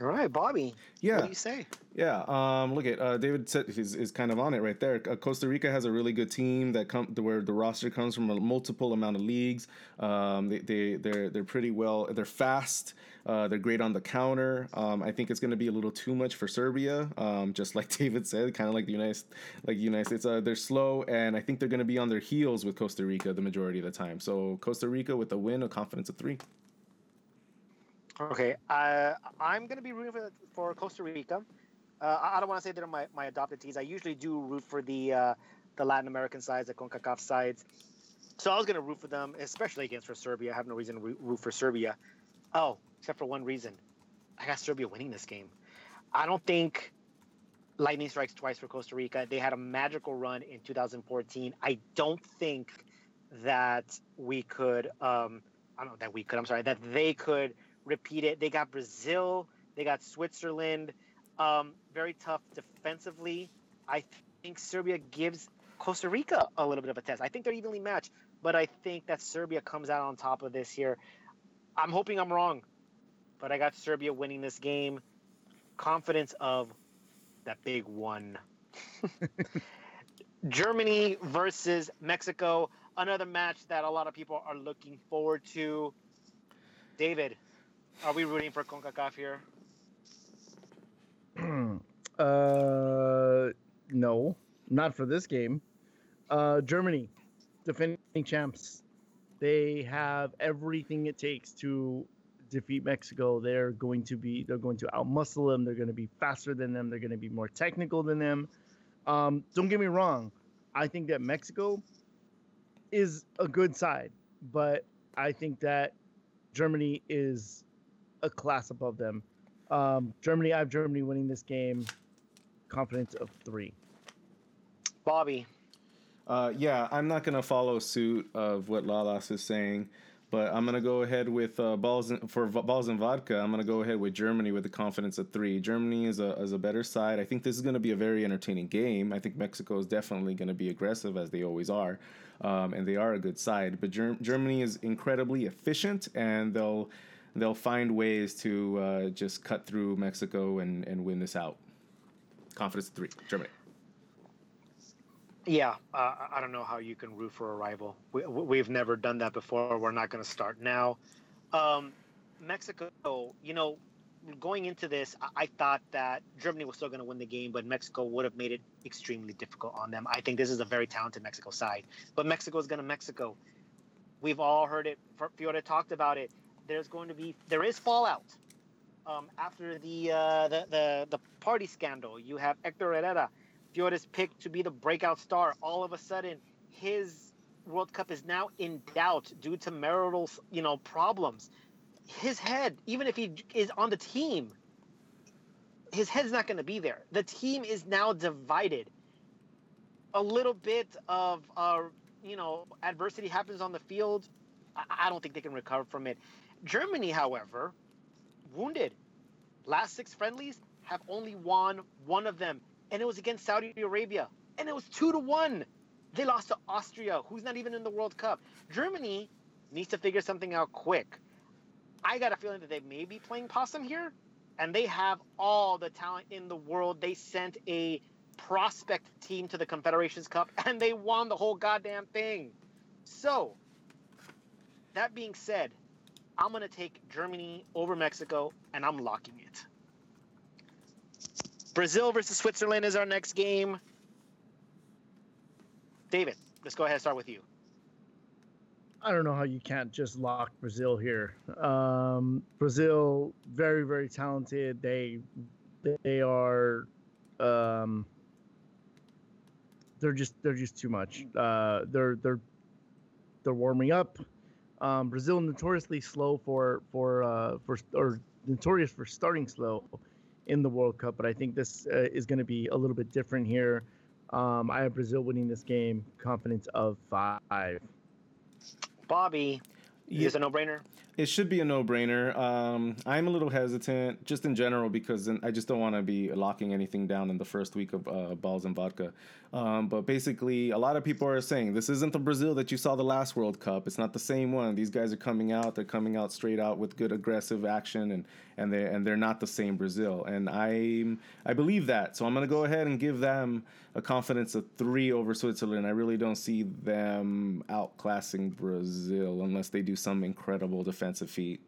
All right, Bobby. Yeah. What do you say? yeah. Um, look at uh, David said is, is kind of on it right there. Uh, Costa Rica has a really good team that come where the roster comes from a multiple amount of leagues. Um, they they they're they're pretty well. They're fast. Uh, they're great on the counter. Um, I think it's going to be a little too much for Serbia. Um, just like David said, kind of like the United like the United States. Uh, they're slow, and I think they're going to be on their heels with Costa Rica the majority of the time. So Costa Rica with a win, a confidence of three. Okay, uh, I'm going to be rooting for, for Costa Rica. Uh, I don't want to say they're my, my adopted teams. I usually do root for the uh, the Latin American sides, the CONCACAF sides. So I was going to root for them, especially against for Serbia. I have no reason to root- root for Serbia. Oh, except for one reason. I got Serbia winning this game. I don't think lightning strikes twice for Costa Rica. They had a magical run in 2014. I don't think that we could. Um, I don't know that we could. I'm sorry that they could repeat it. They got Brazil. They got Switzerland. Um, very tough defensively. I think Serbia gives Costa Rica a little bit of a test. I think they're evenly matched, but I think that Serbia comes out on top of this here. I'm hoping I'm wrong, but I got Serbia winning this game. Confidence of that big one. Germany versus Mexico, another match that a lot of people are looking forward to. David, are we rooting for CONCACAF here? uh, no, not for this game. Uh, Germany, defending champs. They have everything it takes to defeat Mexico. They're going to be. They're going to outmuscle them. They're going to be faster than them. They're going to be more technical than them. Um, don't get me wrong. I think that Mexico is a good side, but I think that Germany is a class above them. Um, Germany, I have Germany winning this game. Confidence of three. Bobby, Uh, yeah, I'm not gonna follow suit of what Lalas is saying, but I'm gonna go ahead with uh, balls in, for v- balls and vodka. I'm gonna go ahead with Germany with a confidence of three. Germany is a is a better side. I think this is gonna be a very entertaining game. I think Mexico is definitely gonna be aggressive as they always are, um, and they are a good side. But Ger- Germany is incredibly efficient, and they'll they'll find ways to uh, just cut through Mexico and and win this out. Confidence three, Germany. yeah, uh, I- don't know how you can root for a rival. We, we've never done that before. We're not going to start now. Um, Mexico, you know, going into this, I, I thought that Germany was still going to win the game, but Mexico would have made it extremely difficult on them. I think this is a very talented Mexico side, but Mexico is going to Mexico. We've all heard it. Fiore talked about it. There's going to be there is fallout um, after the, uh, the the the party scandal. You have Hector Herrera, Fiore's picked to be the breakout star. All of a sudden, his World Cup is now in doubt due to marital, you know, problems. His head, even if he is on the team, his head's not going to be there. The team is now divided. A little bit of, uh, you know, adversity happens on the field. I don't think they can recover from it. Germany, however, wounded. Last six friendlies have only won one of them, and it was against Saudi Arabia, and it was two to one. They lost to Austria, who's not even in the World Cup. Germany needs to figure something out quick. I got a feeling that they may be playing possum here, and they have all the talent in the world. They sent a prospect team to the Confederations Cup, and they won the whole goddamn thing. So, that being said, I'm going to take Germany over Mexico, and I'm locking it. Brazil versus Switzerland is our next game. David, let's go ahead and start with you. I don't know how you can't just lock Brazil here. Um, Brazil, very very talented. They they are um, they're just they're just too much. Uh, they're they're they're warming up. Um, Brazil notoriously slow for for uh, for or notorious for starting slow in the World Cup, but I think this uh, is going to be a little bit different here. Um, I have Brazil winning this game, confidence of five. Bobby, Yeah. is a no-brainer. It should be a no-brainer. Um, I'm a little hesitant, just in general, because I just don't want to be locking anything down in the first week of uh, balls and vodka. Um, but basically, a lot of people are saying this isn't the Brazil that you saw the last World Cup. It's not the same one. These guys are coming out. They're coming out straight out with good aggressive action, and and they and they're not the same Brazil. And I I believe that. So I'm gonna go ahead and give them a confidence of three over Switzerland. I really don't see them outclassing Brazil unless they do some incredible defensive feat.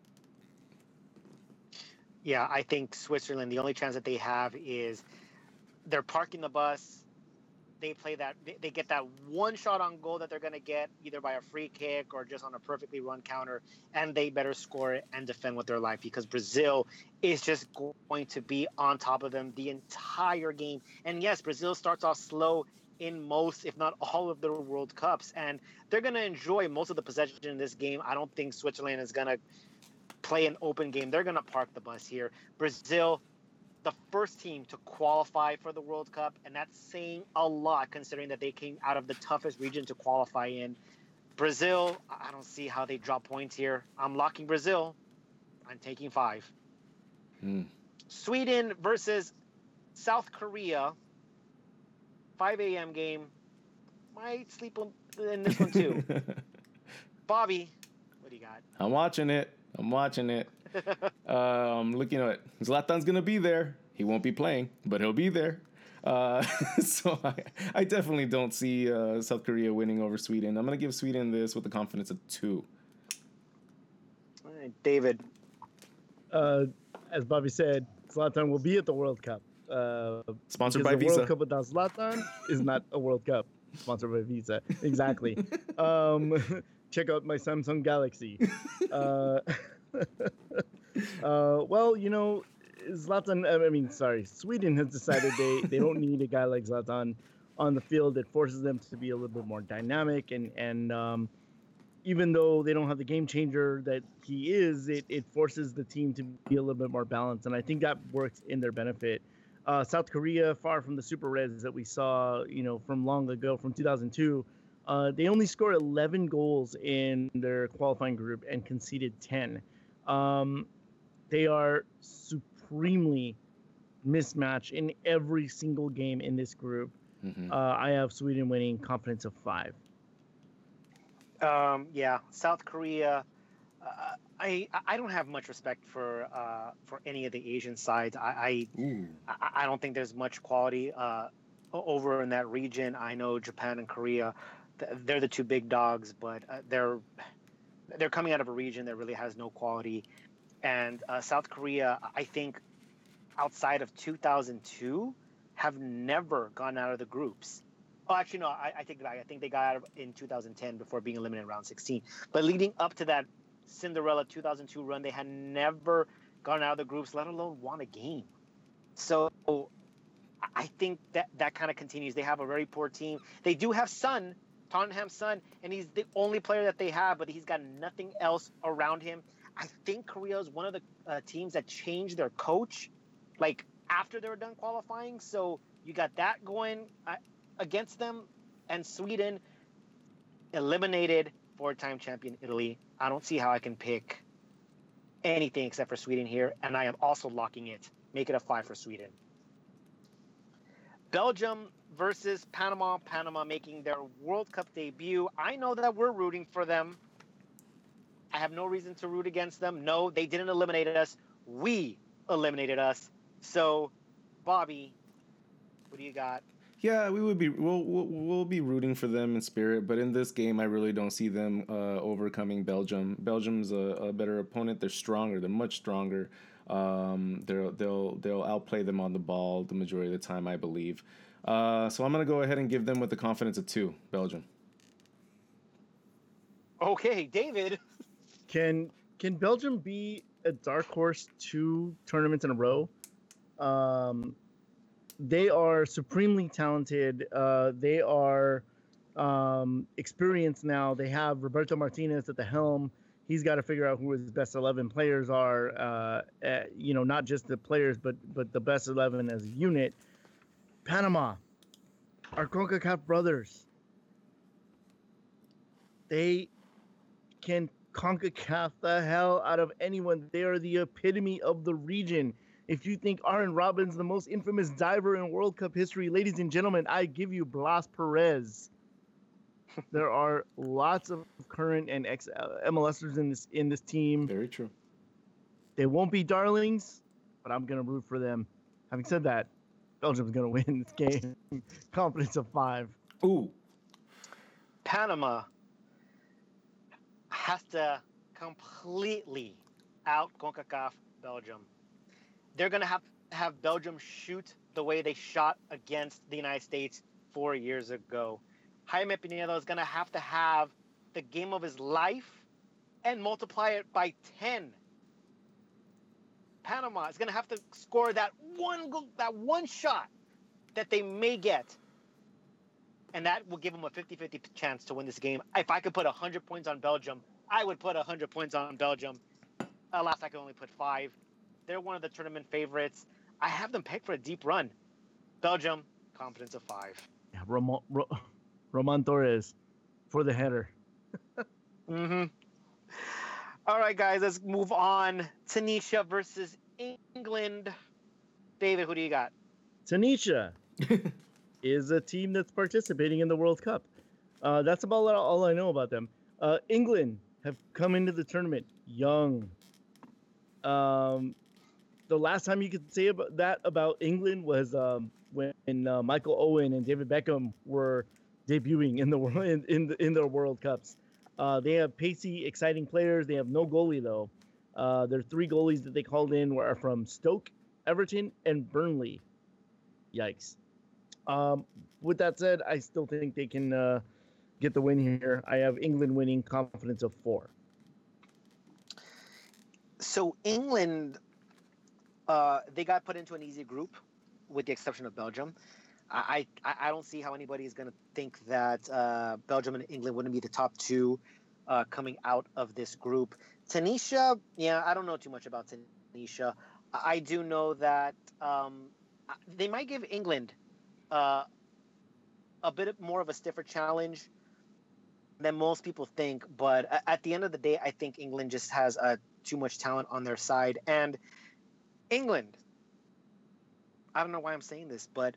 Yeah, I think Switzerland. The only chance that they have is they're parking the bus. They play that. They, they get that one shot on goal that they're going to get either by a free kick or just on a perfectly run counter, and they better score it and defend with their life because Brazil is just going to be on top of them the entire game. And yes, Brazil starts off slow in most, if not all, of their World Cups, and they're going to enjoy most of the possession in this game. I don't think Switzerland is going to play an open game. They're going to park the bus here. Brazil, the first team to qualify for the World Cup, and that's saying a lot considering that they came out of the toughest region to qualify in. Brazil, I don't see how they drop points here. I'm locking Brazil. I'm taking five. Hmm. Sweden versus South Korea. 5 a.m. game. Might sleep on- in this one too. Bobby, what do you got? I'm watching it. I'm watching it. Uh, I'm looking at it. Zlatan's gonna be there. He won't be playing, but he'll be there. Uh, so I, I definitely don't see uh, South Korea winning over Sweden. I'm gonna give Sweden this with the confidence of two. All right, David. Uh, as Bobby said, Zlatan will be at the World Cup. Uh, Sponsored because by the Visa. World Cup without Zlatan is not a World Cup. Sponsored by Visa. Exactly. um, check out my Samsung Galaxy. Uh, well, you know, Zlatan. I mean, sorry, Sweden has decided they they don't need a guy like Zlatan on the field. It forces them to be a little bit more dynamic and and um, even though they don't have the game changer that he is, it, it forces the team to be a little bit more balanced. And I think that works in their benefit. Uh, South Korea, far from the Super Reds that we saw, you know, from long ago, from 2002, uh, they only scored 11 goals in their qualifying group and conceded 10. Um, they are supremely mismatched in every single game in this group. Mhm. Uh, I have Sweden winning confidence of five. Um, yeah, South Korea. Uh, I I don't have much respect for uh, for any of the Asian sides. I Ooh. I, I don't think there's much quality uh, over in that region. I know Japan and Korea, they're the two big dogs, but uh, they're they're coming out of a region that really has no quality. And uh, South Korea, I think, outside of 2002, have never gone out of the groups. Oh, actually, no, I, I take it back. I think they got out in 2010 before being eliminated in round 16. But leading up to that Cinderella 2002 run, they had never gone out of the groups, let alone won a game. So I- think that that kind of continues. They have a very poor team. They do have Son, Tottenham's son, and he's the only player that they have, but he's got nothing else around him. I think Korea is one of the uh, teams that changed their coach, like after they were done qualifying. So you got that going uh, against them, and Sweden eliminated four-time champion Italy. I don't see how I can pick anything except for Sweden here, and I am also locking it. Make it a five for Sweden. Belgium versus Panama. Panama making their World Cup debut. I know that we're rooting for them. I have no reason to root against them. No, they didn't eliminate us. We eliminated us. So, Bobby, what do you got? Yeah, we would be we'll, we'll we'll be rooting for them in spirit, but in this game, I really don't see them uh, overcoming Belgium. Belgium's a, a better opponent. They're stronger. They're much stronger. Um, they'll they'll they'll outplay them on the ball the majority of the time, I believe. Uh, so I'm gonna go ahead and give them with the confidence of two, Belgium. Okay, David. Can can Belgium be a dark horse two tournaments in a row? Um, they are supremely talented. Uh, they are um, experienced now. They have Roberto Martinez at the helm. he's got to figure out who his best 11 players are. Uh, uh, you know, not just the players, but but the best 11 as a unit. Panama, our CONCACAF brothers, they can CONCACAF the hell out of anyone. They are the epitome of the region. If you think Arjen Robben, the most infamous diver in World Cup history, ladies and gentlemen, I give you Blas Perez. there are lots of current and ex uh, MLSers in this in this team. Very true. They won't be darlings, but I'm gonna root for them. Having said that, Belgium's gonna win this game. Confidence of five. Ooh, Panama has to completely out CONCACAF Belgium. They're going to have have Belgium shoot the way they shot against the United States four years ago. Jaime Penedo is going to have to have the game of his life and multiply it by 10. Panama is going to have to score that one goal, that one shot that they may get and that will give them a 50-50 chance to win this game. If I could put 100 points on Belgium, I would put 100 points on Belgium. Alas, I can only put five. They're one of the tournament favorites. I have them pegged for a deep run. Belgium, confidence of five. Yeah, Roman, Ro, Roman Torres for the header. Mm-hmm. All right, guys, let's move on. Tunisia versus England. David, who do you got? Tanisha is a team that's participating in the World Cup. Uh, that's about all- all I know about them. Uh, England have come into the tournament young. Um, the last time you could say about that about England was um, when uh, Michael Owen and David Beckham were debuting in the world in in, the, in their World Cups. Uh, they have pacey, exciting players. They have no goalie though. Uh, their three goalies that they called in were from Stoke, Everton, and Burnley. Yikes. Um, with that said, I still think they can uh, get the win here. I have England winning, confidence of four. So England, uh, they got put into an easy group, with the exception of Belgium. I I, I don't see how anybody is going to think that uh, Belgium and England wouldn't be the top two uh, coming out of this group. Tanisha, yeah, I don't know too much about Tanisha. I I do know that um, they might give England uh, a bit more of a stiffer challenge than most people think. But at the end of the day, I think England just has uh, too much talent on their side. And England, I don't know why I'm saying this, but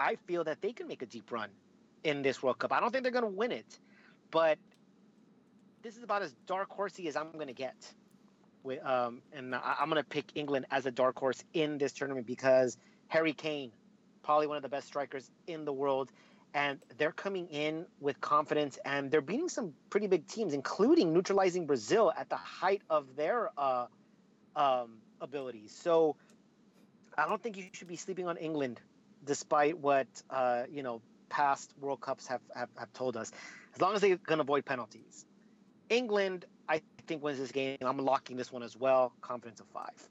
I feel that they can make a deep run in this World Cup. I don't think they're going to win it, but this is about as dark horsey as I'm going to get. With, um, and I- I'm going to pick England as a dark horse in this tournament because Harry Kane, probably one of the best strikers in the world, and they're coming in with confidence and they're beating some pretty big teams, including neutralizing Brazil at the height of their uh, um, abilities. So I don't think you should be sleeping on England, despite what uh, you know past World Cups have, have, have told us. As long as they can avoid penalties, England I think wins this game. I'm locking this one as well. Confidence of five.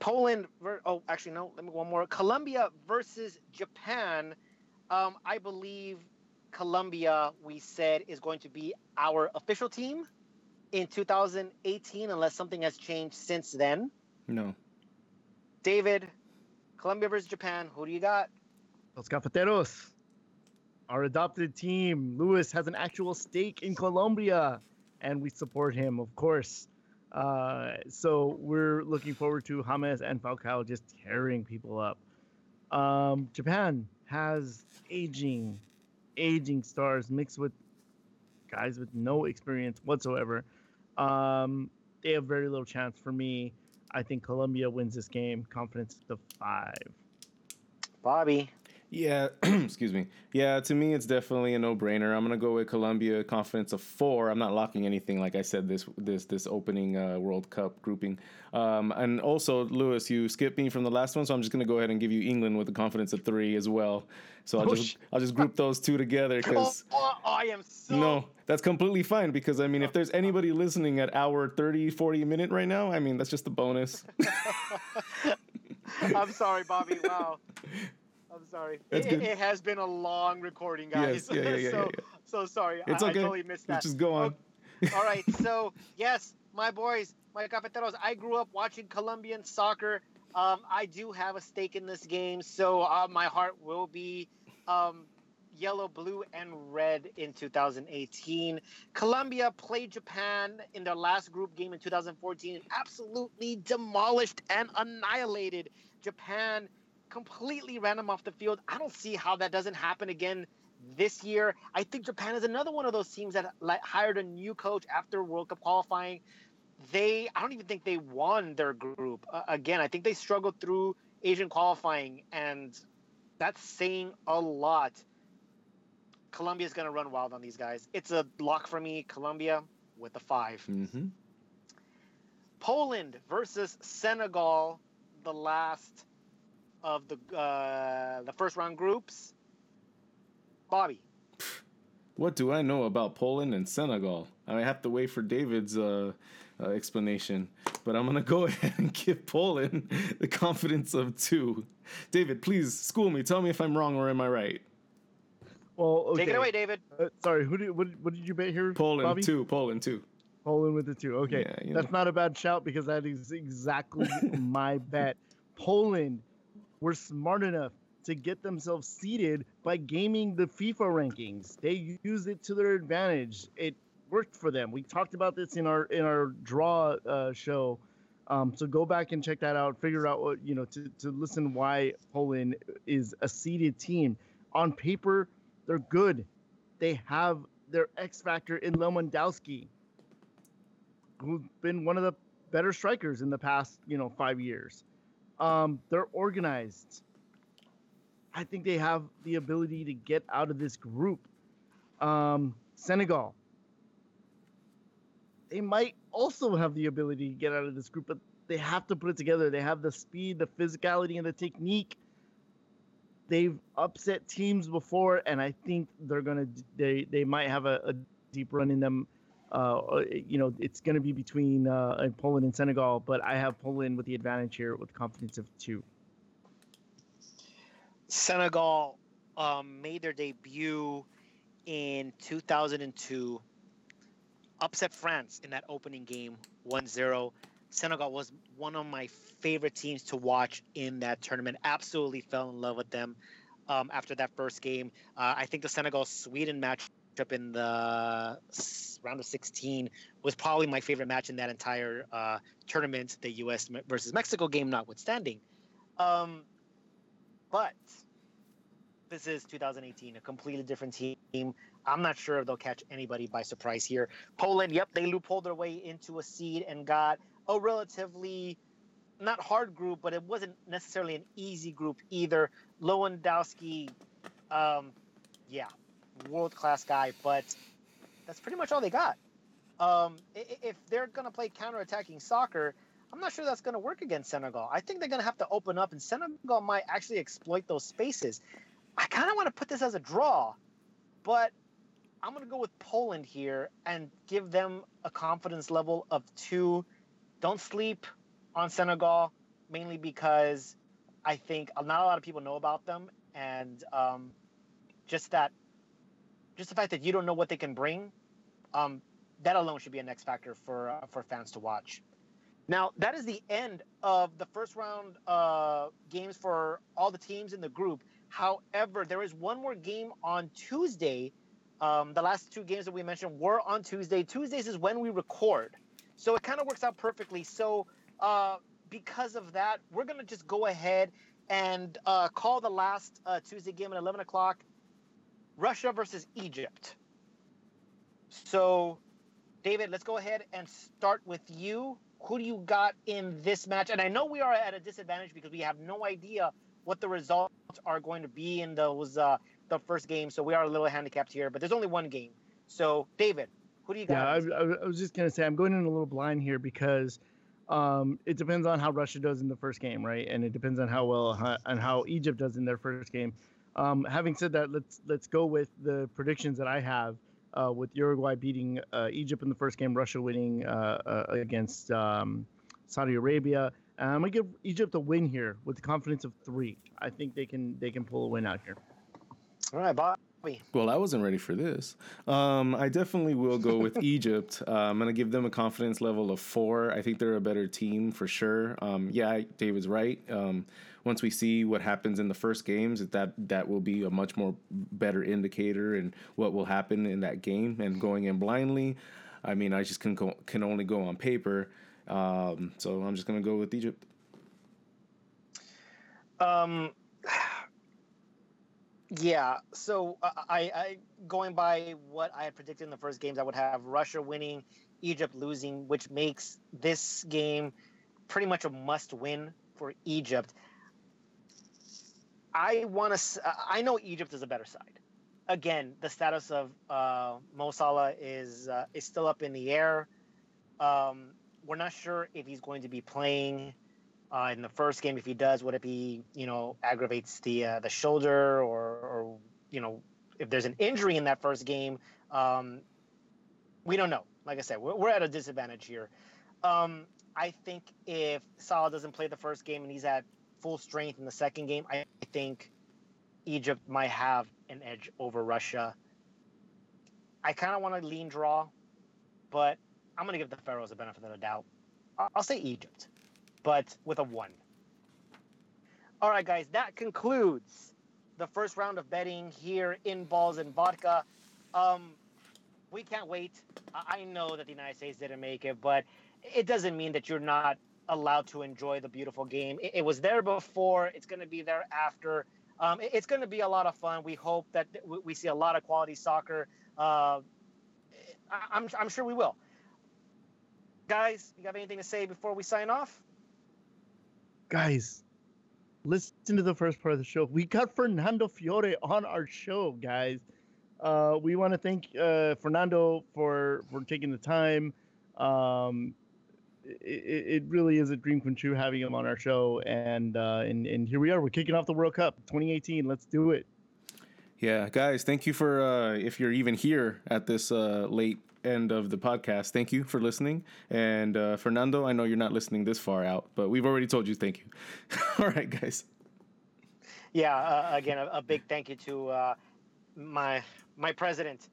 Poland. Ver- oh, actually, no. Let me one more. Colombia versus Japan. Um, I believe Colombia. We said is going to be our official team in 2018, unless something has changed since then. no. David, Colombia versus Japan. Who do you got? Los Cafeteros, our adopted team. Lewis has an actual stake in Colombia, and we support him, of course. Uh, so we're looking forward to James and Falcao just tearing people up. Um, Japan has aging, aging stars mixed with guys with no experience whatsoever. Um, they have very little chance for me. I think Colombia wins this game. Confidence of five. Bobby. Yeah, excuse me. Yeah, to me, it's definitely a no-brainer. I'm gonna go with Colombia. Confidence of four. I'm not locking anything. Like I said, this this this opening uh, World Cup grouping. Um, and also, Lewis, you skipped me from the last one, so I'm just gonna go ahead and give you England with a confidence of three as well. So I'll Oh, just sh- I'll just group those two together because. Oh, I am so. No, that's completely fine because I mean, if there's anybody listening at hour 30, 40 minute right now, I mean, that's just a bonus. I'm sorry, Bobby. Wow. I'm sorry. It, it has been a long recording, guys. Yes, yeah, yeah, yeah, so, yeah, yeah. so sorry. It's I, okay. I totally missed that. Just go on. All right, so yes, my boys, my cafeteros. I grew up watching Colombian soccer. Um, I do have a stake in this game, so uh, my heart will be um, yellow, blue, and red in 2018. Colombia played Japan in their last group game in 2014 and absolutely demolished and annihilated Japan. Completely ran them off the field. I don't see how that doesn't happen again this year. I think Japan is another one of those teams that like, hired a new coach after World Cup qualifying. They, I don't even think they won their group. Uh, again, I think they struggled through Asian qualifying, and that's saying a lot. Colombia's going to run wild on these guys. It's a lock for me, Colombia with a 5 Mm-hmm. Poland versus Senegal, the last of the uh, the first round groups. Bobby, What do I know about Poland and Senegal? I have to wait for David's uh, uh, explanation, but I'm gonna go ahead and give Poland the confidence of two. David, please school me. Tell me if I'm wrong or am I right? Well, okay. take it away, David. Uh, sorry, who did what, what did you bet here? Poland Bobby? two. Poland two. Poland with the two. Okay, Yeah, that's know. not a bad shout because that is exactly my bet. Poland were smart enough to get themselves seated by gaming the FIFA rankings. They used it to their advantage. It worked for them. We talked about this in our in our draw uh, show. Um, so go back and check that out. Figure out what you know to to listen why Poland is a seeded team. On paper, they're good. They have their X factor in Lewandowski who's been one of the better strikers in the past, you know, five years. Um, they're organized. I think they have the ability to get out of this group. Um, Senegal. They might also have the ability to get out of this group, but they have to put it together. They have the speed, the physicality, and the technique. They've upset teams before, and I think they're gonna. They they might have a, a deep run in them uh, you know, it's going to be between uh, Poland and Senegal, but I have Poland with the advantage here with confidence of two. Senegal um, made their debut in 2002, upset France in that opening game 1 0. Senegal was one of my favorite teams to watch in that tournament. Absolutely fell in love with them um, after that first game. Uh, I think the Senegal Sweden matchup in the round of 16 was probably my favorite match in that entire uh, tournament, the U.S. versus Mexico game notwithstanding. Um, but this is 2018, a completely different team. I'm not sure if they'll catch anybody by surprise here. Poland, yep, they loopholed their way into a seed and got a relatively not hard group, but it wasn't necessarily an easy group either. Lewandowski, um, yeah, world class guy, but that's pretty much all they got. Um, if they're going to play counter-attacking soccer, I'm not sure that's going to work against Senegal. I think they're going to have to open up, and Senegal might actually exploit those spaces. I kind of want to put this as a draw, but I'm going to go with Poland here and give them a confidence level of two. Don't sleep on Senegal, mainly because I think not a lot of people know about them, and um, just that, just the fact that you don't know what they can bring, um, that alone should be an X factor for uh, for fans to watch. Now that is the end of the first round uh, games for all the teams in the group. However, there is one more game on Tuesday. Um, the last two games that we mentioned were on Tuesday. Tuesdays is when we record, so it kind of works out perfectly. So uh, because of that, we're gonna just go ahead and uh, call the last uh, Tuesday game at 11 o'clock. Russia versus Egypt. So, David, let's go ahead and start with you. Who do you got in this match? And I know we are at a disadvantage because we have no idea what the results are going to be in those uh, the first game. So we are a little handicapped here. But there's only one game. So, David, who do you got? Yeah, I. I, was just gonna say I'm going in a little blind here because um, it depends on how Russia does in the first game, right? And it depends on how well on how Egypt does in their first game. Um, having said that, let's let's go with the predictions that I have. Uh, with Uruguay beating uh, Egypt in the first game, Russia winning uh, uh, against um, Saudi Arabia. And I'm gonna give Egypt a win here with the confidence of three. I think they can they can pull a win out here. All right, Bob. Well, I wasn't ready for this. Um, I definitely will go with Egypt. Uh, I'm going to give them a confidence level of four. I think they're a better team for sure. Um, yeah, David's right. Um, once we see what happens in the first games, that that will be a much more better indicator and what will happen in that game. And going in blindly, I mean, I just can go, can only go on paper. Um, so I'm just going to go with Egypt. Um, yeah. So uh, I, I going by what I had predicted in the first games, I would have Russia winning, Egypt losing, which makes this game pretty much a must-win for Egypt. I want to. I know Egypt is a better side. Again, the status of uh, Mo Salah is uh, is still up in the air. Um, we're not sure if he's going to be playing uh, in the first game. If he does, would it be you know aggravates the uh, the shoulder or or you know if there's an injury in that first game? Um, we don't know. Like I said, we're, we're at a disadvantage here. Um, I think if Salah doesn't play the first game and he's at full strength in the second game, I think Egypt might have an edge over Russia. I kind of want to lean draw, but I'm going to give the Pharaohs the benefit of the doubt. I'll say Egypt, but with a one. All right, guys, that concludes the first round of betting here in Balls and Vodka. Um, we can't wait. I know that the United States didn't make it, but it doesn't mean that you're not allowed to enjoy the beautiful game. It, it was there before. It's going to be there after. Um, it, it's going to be a lot of fun. We hope that we, see a lot of quality soccer. Uh, I, I'm, I'm sure we will. Guys, you got anything to say before we sign off? Guys, listen to the first part of the show. We got Fernando Fiore on our show, guys. Uh, we want to thank uh, Fernando for for taking the time. Um, it, it, really is a dream come true having him on our show, and uh, and and here we are. We're kicking off the World Cup 2018. Let's do it. Yeah, guys, thank you for uh, if you're even here at this uh, late end of the podcast. Thank you for listening, and uh, Fernando, I know you're not listening this far out, but we've already told you thank you. All right, guys. Yeah, uh, again, a, a, big thank you to uh, my my president.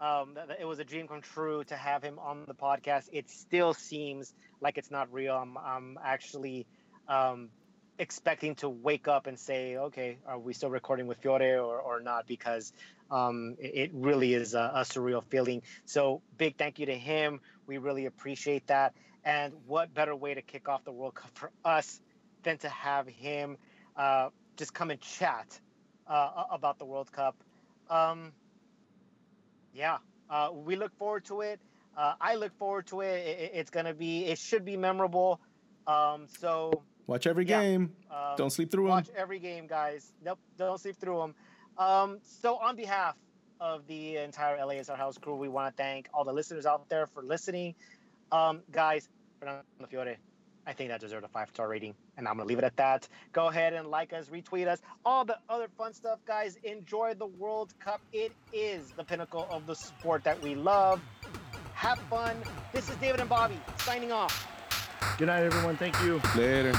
Um, it was a dream come true to have him on the podcast. It still seems like it's not real. I'm, I'm actually um, expecting to wake up and say, okay, are we still recording with Fiore or, or not? Because um, it, it, really is a, a, surreal feeling. So big thank you to him. We really appreciate that. And what better way to kick off the World Cup for us than to have him uh, just come and chat uh, about the World Cup. Um, yeah, uh, we look forward to it. Uh, I look forward to it. it it's gonna be. It should be memorable. Um, so watch every yeah. game. Um, don't sleep through watch them. Watch every game, guys. Nope, don't sleep through them. Um, so on behalf of the entire LASR House crew, we want to thank all the listeners out there for listening. Um, guys, Fernando Fiore, I think that deserved a five star rating. And I'm going to leave it at that. Go ahead and like us, retweet us, all the other fun stuff, guys. Enjoy the World Cup. It is the pinnacle of the sport that we love. Have fun. This is David and Bobby signing off. Good night, everyone. Thank you. Later.